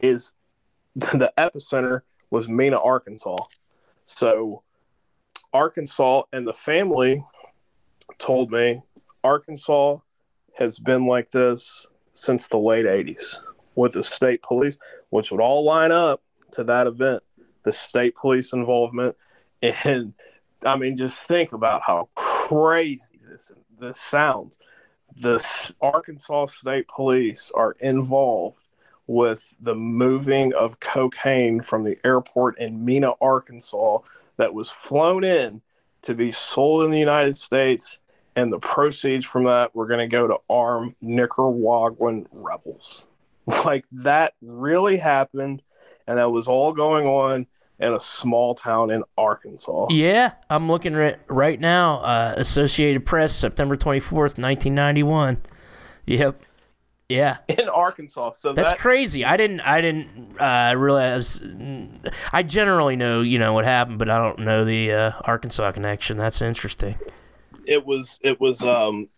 is the epicenter was Mena, Arkansas. So Arkansas and the family told me Arkansas has been like this since the late 80s with the state police, which would all line up to that event the state police involvement, and I mean, just think about how crazy this this sounds. The Arkansas State Police are involved with the moving of cocaine from the airport in Mena, Arkansas, that was flown in to be sold in the United States, and the proceeds from that were going to go to arm Nicaraguan rebels. Like that really happened and that was all going on in a small town in Arkansas. Yeah, I'm looking right right now. Uh, Associated Press, September 24th, 1991. Yep. Yeah. in Arkansas. So That's that, crazy. I didn't. I didn't uh, realize. I generally know, you know, what happened, but I don't know the uh, Arkansas connection. That's interesting. it was it was um,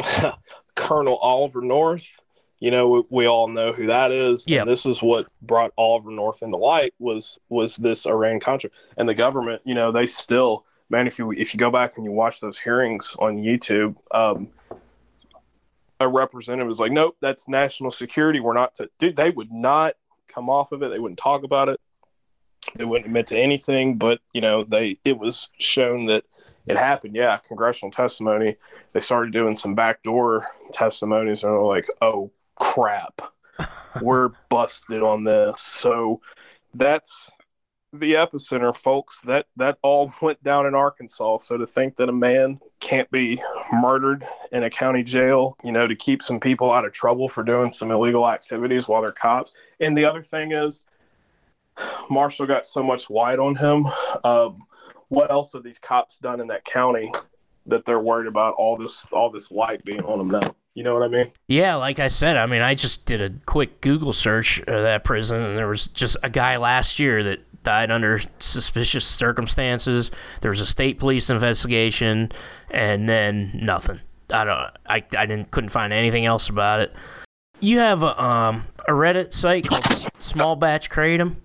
Colonel Oliver North. You know, we, we all know who that is. yeah And this is what brought Oliver North into light was was this Iran Contra, and the government. You know, they still man. If you if you go back and you watch those hearings on YouTube, um, a representative was like, "Nope, that's national security. We're not to." Dude, they would not come off of it. They wouldn't talk about it. They wouldn't admit to anything. But you know, they it was shown that it happened. Yeah, congressional testimony. They started doing some backdoor testimonies, and they're like, "Oh crap, we're busted on this." So that's the epicenter, folks. That that all went down in Arkansas. So to think that a man can't be murdered in a county jail, you know, to keep some people out of trouble for doing some illegal activities while they're cops. And the other thing is, Marshall got so much light on him. Um, what else have these cops done in that county that they're worried about all this all this light being on them now? You know what I mean? Yeah, like I said, I mean, I just did a quick Google search of that prison, and there was just a guy last year that died under suspicious circumstances. There was a state police investigation, and then nothing. I don't. I, I didn't couldn't find anything else about it. You have a um a Reddit site called Small Batch Kratom.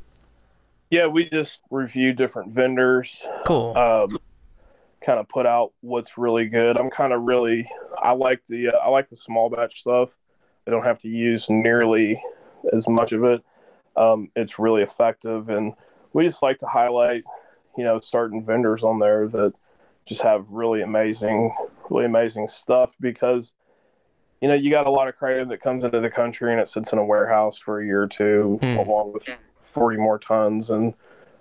Yeah, we just review different vendors, Cool. um, kind of put out what's really good. I'm kind of really I like the uh, I like the small batch stuff. I don't have to use nearly as much of it. Um, it's really effective, and we just like to highlight, you know, certain vendors on there that just have really amazing, really amazing stuff because. You know, you got a lot of kratom that comes into the country and it sits in a warehouse for a year or two, Hmm. along with 40 more tons. And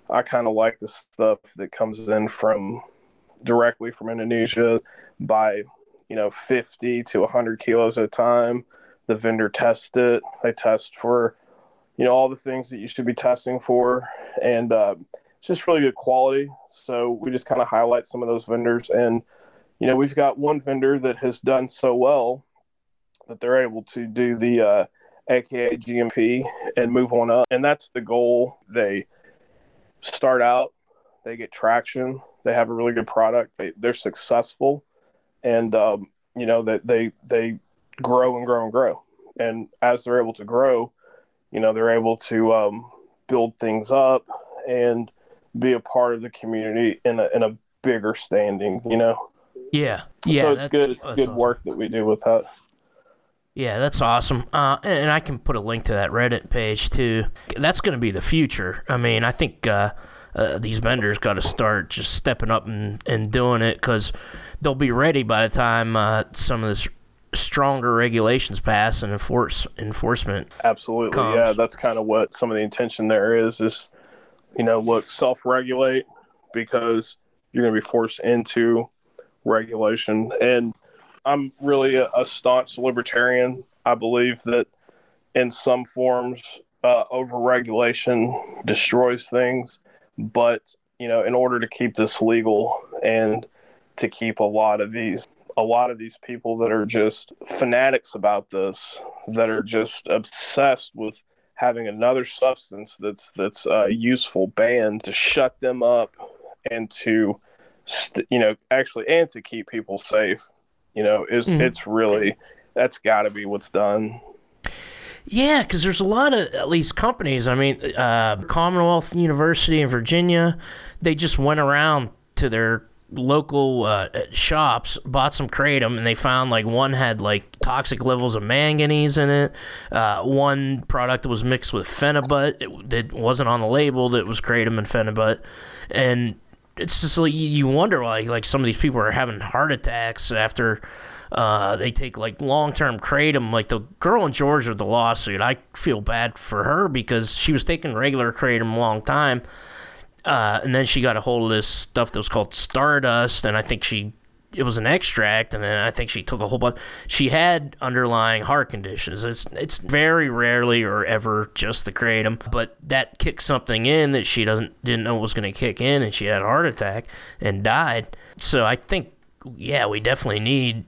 I kind of like the stuff that comes in from directly from Indonesia by, you know, 50 to 100 kilos at a time. The vendor tests it. They test for, you know, all the things that you should be testing for. And uh, it's just really good quality. So we just kind of highlight some of those vendors. And, you know, we've got one vendor that has done so well that they're able to do the uh, AKA GMP and move on up. And that's the goal. They start out, they get traction, they have a really good product, they, they're successful, and um, you know that they they grow and grow and grow. And as they're able to grow, you know they're able to um, build things up and be a part of the community in a in a bigger standing. You know, yeah. Yeah. so it's that's- good. It's good awesome. work that we do with that. Yeah, that's awesome. Uh, and, and I can put a link to that Reddit page too. That's going to be the future. I mean, I think uh, uh, these vendors got to start just stepping up and, and doing it because they'll be ready by the time uh, some of this stronger regulations pass and enforce enforcement. Absolutely. comes. Yeah, that's kind of what some of the intention there is is you know, look, self-regulate because you're going to be forced into regulation and I'm really a, a staunch libertarian. I believe that in some forms uh, overregulation destroys things, but you know, in order to keep this legal and to keep a lot of these a lot of these people that are just fanatics about this, that are just obsessed with having another substance that's that's uh, useful banned to shut them up and to st- you know actually and to keep people safe. You know, is Mhm. it's really that's got to be what's done. Yeah, because there's a lot of at least companies. I mean, uh, Commonwealth University in Virginia, they just went around to their local uh, shops, bought some kratom, and they found like one had like toxic levels of manganese in it. Uh, one product was mixed with phenibut. It, wasn't on the label that was kratom and phenibut, and it's just like you- you wonder why like some of these people are having heart attacks after uh, they take like long term kratom. Like the girl in Georgia, the lawsuit, I feel bad for her because she was taking regular kratom a long time, uh, and then she got a hold of this stuff that was called Stardust, and I think she it was an extract, and then I think she took a whole bunch. She had underlying heart conditions. It's it's very rarely or ever just the kratom, but that kicked something in that she doesn't didn't know was going to kick in, and she had a heart attack and died. So I think, yeah, we definitely need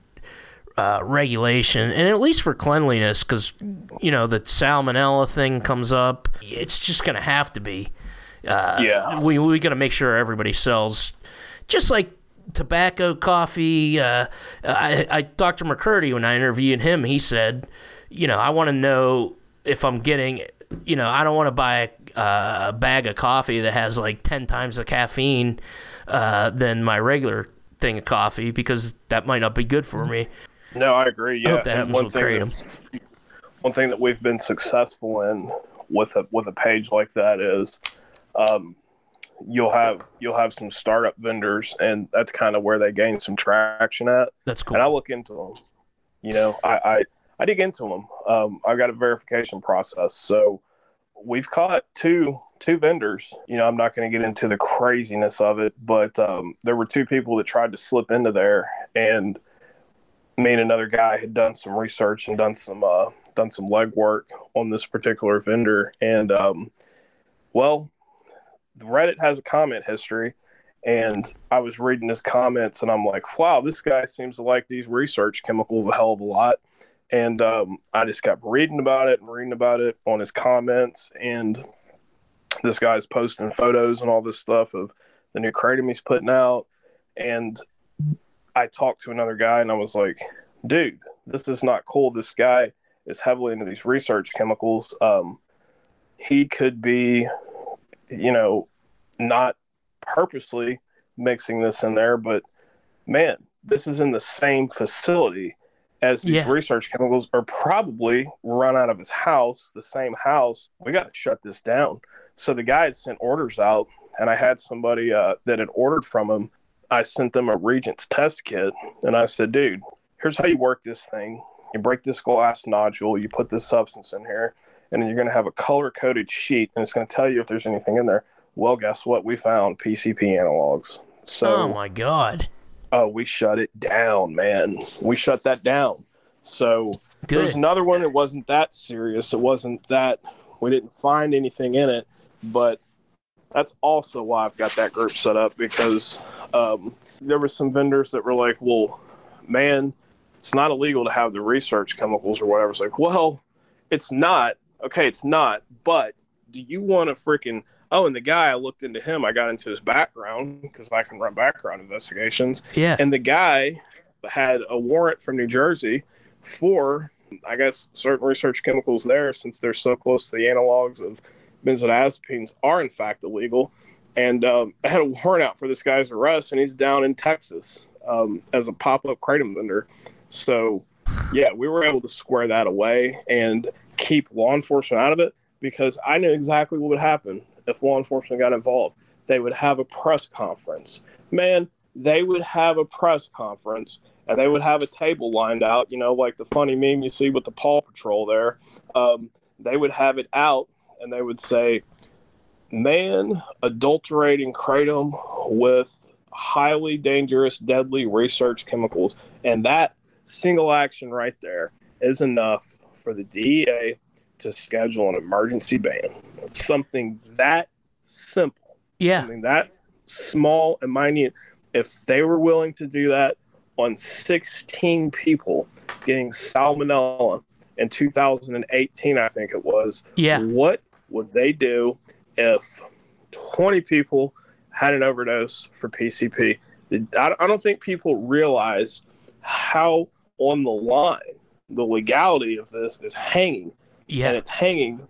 uh, regulation, and at least for cleanliness, because you know the salmonella thing comes up. It's just gonna have to be. Uh, Yeah. we we gotta make sure everybody sells, just like tobacco, coffee. Uh, I, I Dr. McCurdy when I interviewed him, he said, you know, I want to know if I'm getting, you know, I don't want to buy a, a bag of coffee that has like ten times the caffeine uh, than my regular thing of coffee because that might not be good for me. No, I agree. Yeah, I hope that and one thing that- one thing that we've been successful in with a with a page like that is, um, you'll have you'll have some startup vendors, and that's kind of where they gain some traction at. That's cool. And I look into them. You know, I I, I dig into them. Um, I've got a verification process, so we've caught two two vendors. You know, I'm not going to get into the craziness of it, but um, there were two people that tried to slip into there, and me and another guy had done some research and done some uh, done some legwork on this particular vendor, and um, well, Reddit has a comment history. And I was reading his comments, and I'm like, "Wow, this guy seems to like these research chemicals a hell of a lot." And um, I just kept reading about it and reading about it on his comments, and this guy's posting photos and all this stuff of the new kratom he's putting out. And I talked to another guy, and I was like, "Dude, this is not cool. This guy is heavily into these research chemicals. Um, he could be, you know, not purposely mixing this in there, but man, this is in the same facility as these Yeah. research chemicals are probably run out of his house, the same house. We got to shut this down. So the guy had sent orders out, and I had somebody uh, that had ordered from him. I sent them a reagents test kit, and I said, dude, here's how you work this thing. You break this glass nodule, you put this substance in here, and then you're going to have a color coded sheet, and it's going to tell you if there's anything in there. Well, guess what? We found PCP analogs. So, oh my god. oh, we shut it down, man. We shut that down. So, there was another one that wasn't that serious. It wasn't that we didn't find anything in it, but that's also why I've got that group set up because um, there were some vendors that were like, well, man, it's not illegal to have the research chemicals or whatever. It's like, well, it's not. Okay, it's not. But do you want to freaking. Oh, and the guy, I looked into him. I got into his background because I can run background investigations Yeah. and the guy had a warrant from New Jersey for, I guess, certain research chemicals there, since they're so close to the analogs of benzodiazepines, are in fact illegal. And um, I had a warrant out for this guy's arrest, and he's down in Texas um, as a pop-up kratom vendor. So, yeah, we were able to square that away and keep law enforcement out of it because I knew exactly what would happen if law enforcement got involved. They would have a press conference. Man, they would have a press conference and they would have a table lined out, you know, like the funny meme you see with the Paw Patrol there. Um, they would have it out and they would say, man adulterating kratom with highly dangerous, deadly research chemicals. And that single action right there is enough for the DEA to schedule an emergency ban. Something that simple Yeah. something that small and minute, if they were willing to do that on 16 people getting salmonella in 2018, I think it was, Yeah. what would they do if 20 people had an overdose for PCP? I don't think people realize how on the line the legality of this is hanging and it's hanging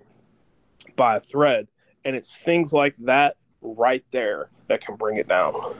by a thread. And it's things like that right there that can bring it down.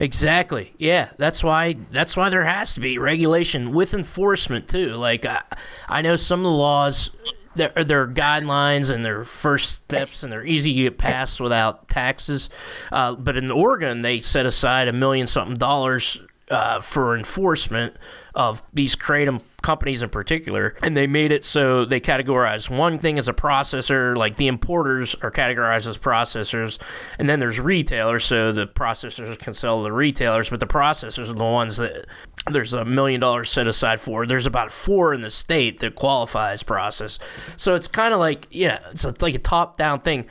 Exactly. Yeah, that's why that's why there has to be regulation with enforcement too. Like I, I know some of the laws there there are guidelines and their first steps and they're easy to get passed without taxes. Uh, but in Oregon, they set aside a million something dollars uh, for enforcement of these kratom companies in particular, and they made it so they categorize one thing as a processor, like the importers are categorized as processors, and then there's retailers, so the processors can sell to the retailers, but the processors are the ones that there's a million dollars set aside for. There's about four in the state that qualifies process, so it's kind of like yeah, it's like a top-down thing.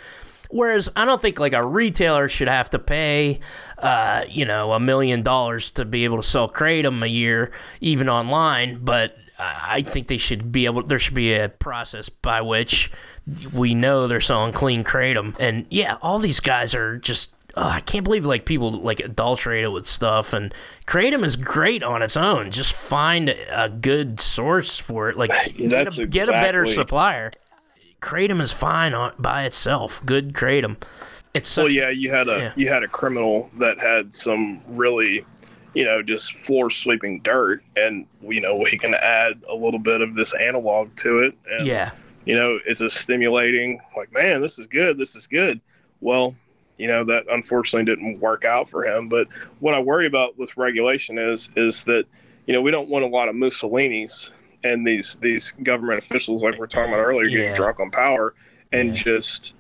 Whereas I don't think like a retailer should have to pay, uh, you know, a million dollars to be able to sell kratom a year, even online. But I think they should be able. There should be a process by which we know they're selling clean kratom. And yeah, all these guys are just. Oh, I can't believe like people like adulterate it with stuff. And kratom is great on its own. Just find a good source for it. Like get a, get a better supplier kratom is fine on, by itself. Good kratom. It's such, well, yeah. You had a yeah. you had a criminal that had some really, you know, just floor sweeping dirt, and you know we can add a little bit of this analog to it. And, yeah. You know, it's a stimulating. Like, man, this is good. This is good. Well, you know that unfortunately didn't work out for him. But what I worry about with regulation is is that you know we don't want a lot of Mussolinis and these these government officials, like we are talking about earlier, getting drunk on power and yeah. just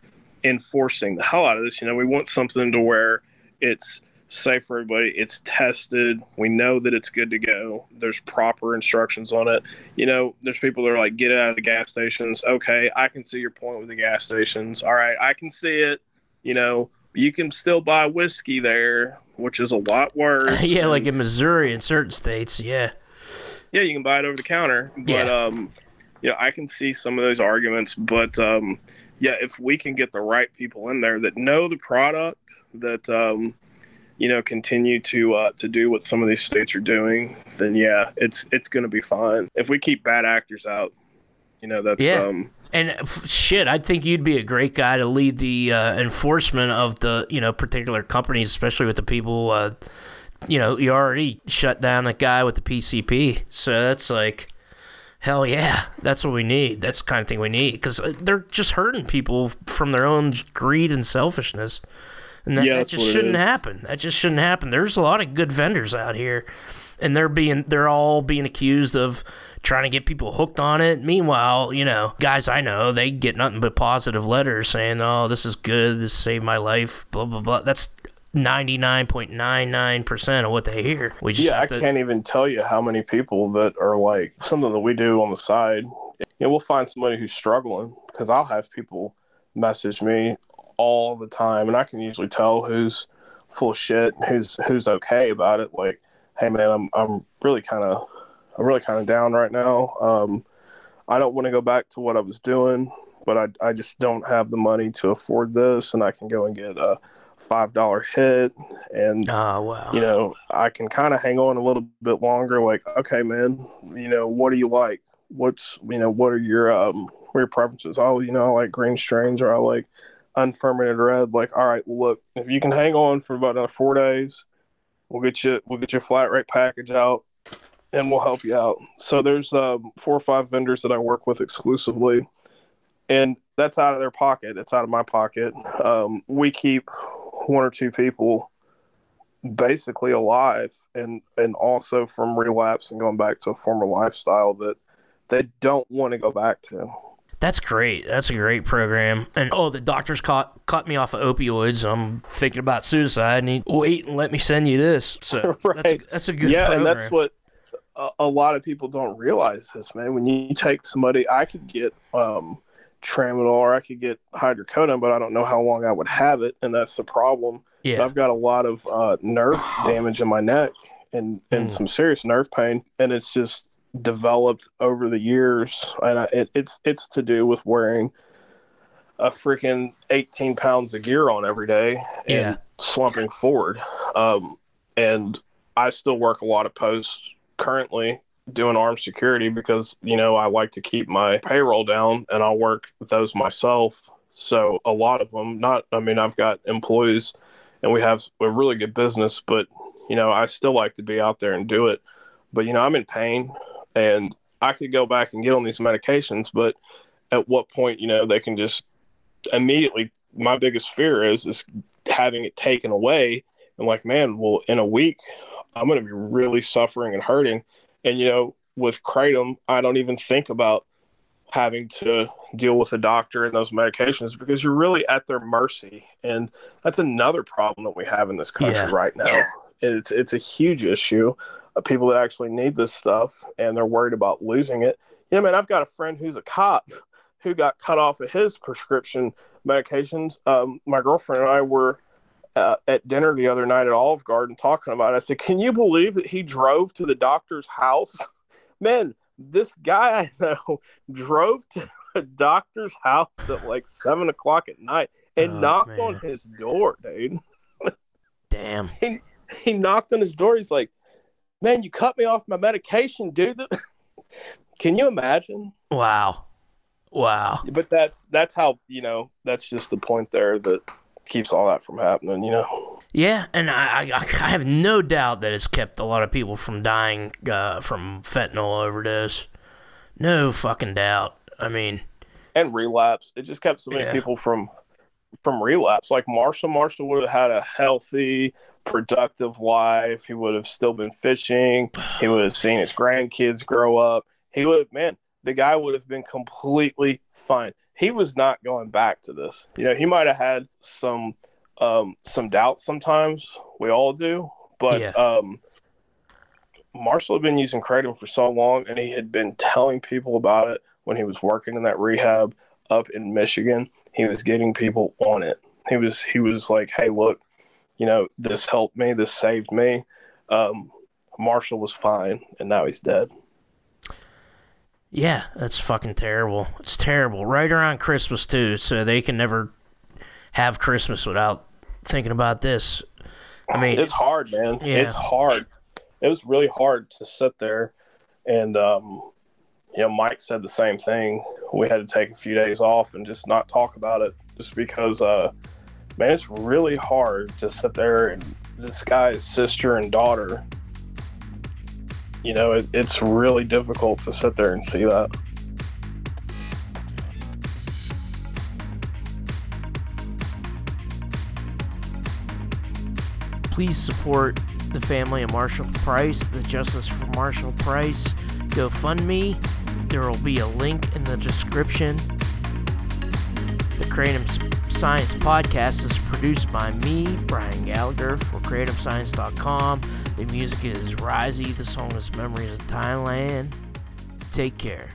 enforcing the hell out of this. You know, we want something to where it's safe for everybody. It's tested. We know that it's good to go. There's proper instructions on it. You know, there's people that are like, get out of the gas stations. Okay, I can see your point with the gas stations. All right, I can see it. You know, you can still buy whiskey there, which is a lot worse. yeah, like in Missouri in certain states. Yeah yeah, you can buy it over the counter. But yeah. um, you know, I can see some of those arguments. But um, yeah, if we can get the right people in there that know the product, that um, you know, continue to uh, to do what some of these states are doing, then yeah, it's it's going to be fine. If we keep bad actors out, you know, that's yeah. Um, and shit, I think you'd be a great guy to lead the uh, enforcement of the you know particular companies, especially with the people. Uh, you know, you already shut down a guy with the PCP. So that's like, hell yeah, that's what we need. That's the kind of thing we need because uh, they're just hurting people from their own greed and selfishness. And that, yeah, that just shouldn't happen. That just shouldn't happen. There's a lot of good vendors out here, and they're being they're all being accused of trying to get people hooked on it. Meanwhile, you know, guys I know, they get nothing but positive letters saying, "Oh, this is good. This saved my life." Blah blah blah. That's 99.99% of what they hear. We yeah, I to... can't even tell you how many people that are like something that we do on the side. You know, we'll find somebody who's struggling because I'll have people message me all the time, and I can usually tell who's full shit, who's who's okay about it. Like, hey man, I'm I'm really kind of I'm really kind of down right now. Um, I don't want to go back to what I was doing, but I I just don't have the money to afford this, and I can go and get a five dollar hit and oh wow. you know i can kind of hang on a little bit longer like okay man you know what do you like? What's you know what are your um what are your preferences? Oh you know i like green strains or i like unfermented red like all right well, look if you can hang on for about another four days we'll get you we'll get your flat rate package out and we'll help you out so there's um, four or five vendors that i work with exclusively and that's out of their pocket it's out of my pocket um, we keep one or two people basically alive and and also from relapse and going back to a former lifestyle that they don't want to go back to. That's great. That's a great program. And oh, the doctors caught cut me off of opioids. I'm thinking about suicide. And he wait and let me send you this. So right. that's, a, that's a good. Yeah, program. and that's what a, a, lot of people don't realize. This man, when you take somebody, I could get um, tramadol or I could get hydrocodone, but I don't know how long I would have it, and that's the problem. Yeah. I've got a lot of uh, nerve damage in my neck and and mm. some serious nerve pain, and it's just developed over the years, and I, it, it's it's to do with wearing a freaking 18 pounds of gear on every day and yeah. slumping forward. Um, and I still work a lot of posts currently doing armed security because you know I like to keep my payroll down and I'll work those myself. So a lot of them, not I mean I've got employees and we have a really good business, but you know I still like to be out there and do it. But you know I'm in pain and I could go back and get on these medications, but at what point you know they can just immediately. My biggest fear is is having it taken away and like man, well in a week I'm going to be really suffering and hurting and, you know, with Kratom, I don't even think about having to deal with a doctor and those medications because you're really at their mercy. And that's another problem that we have in this country yeah. right now. Yeah. It's, it's a huge issue of people that actually need this stuff and they're worried about losing it. You know, man, I've got a friend who's a cop who got cut off of his prescription medications. Um, my girlfriend and I were uh, at dinner the other night at Olive Garden talking about it. I said, Can you believe that he drove to the doctor's house? Man, this guy I know drove to a doctor's house at like seven o'clock at night and oh, knocked man. on his door, dude. Damn. he, he knocked on his door. He's like, Man, you cut me off my medication, dude. Can you imagine? Wow. Wow. But that's that's how, you know, that's just the point there that keeps all that from happening, you know. Yeah, and I, I, I have no doubt that it's kept a lot of people from dying uh, from fentanyl overdose. No fucking doubt. I mean, and relapse. It just kept so many yeah. people from from relapse. Like Marshall, Marshall would have had a healthy, productive life. He would have still been fishing. He would have seen his grandkids grow up. He would have, man, the guy would have been completely fine he was not going back to this. You know, he might have had some um, some doubts sometimes. We all do, but yeah. um, Marshall had been using kratom for so long, and he had been telling people about it when he was working in that rehab up in Michigan. He was getting people on it. He was he was like, "Hey, look, you know, this helped me. This saved me." Um, Marshall was fine, and now he's dead. Yeah, that's fucking terrible. It's terrible. Right around Christmas too, so they can never have Christmas without thinking about this. I mean, it's, it's hard, man. Yeah. It's hard. It was really hard to sit there, and um, you know, Mike said the same thing. We had to take a few days off and just not talk about it, just because, uh, man, it's really hard to sit there and this guy's sister and daughter you know, it, it's really difficult to sit there and see that. Please support the family of Marshall Price, the Justice for Marshall Price GoFundMe. There will be a link in the description. The Kratom Science podcast is produced by me, Brian Gallagher, for KratomScience.com. The music is Risey. The song is Memories of Thailand. Take care.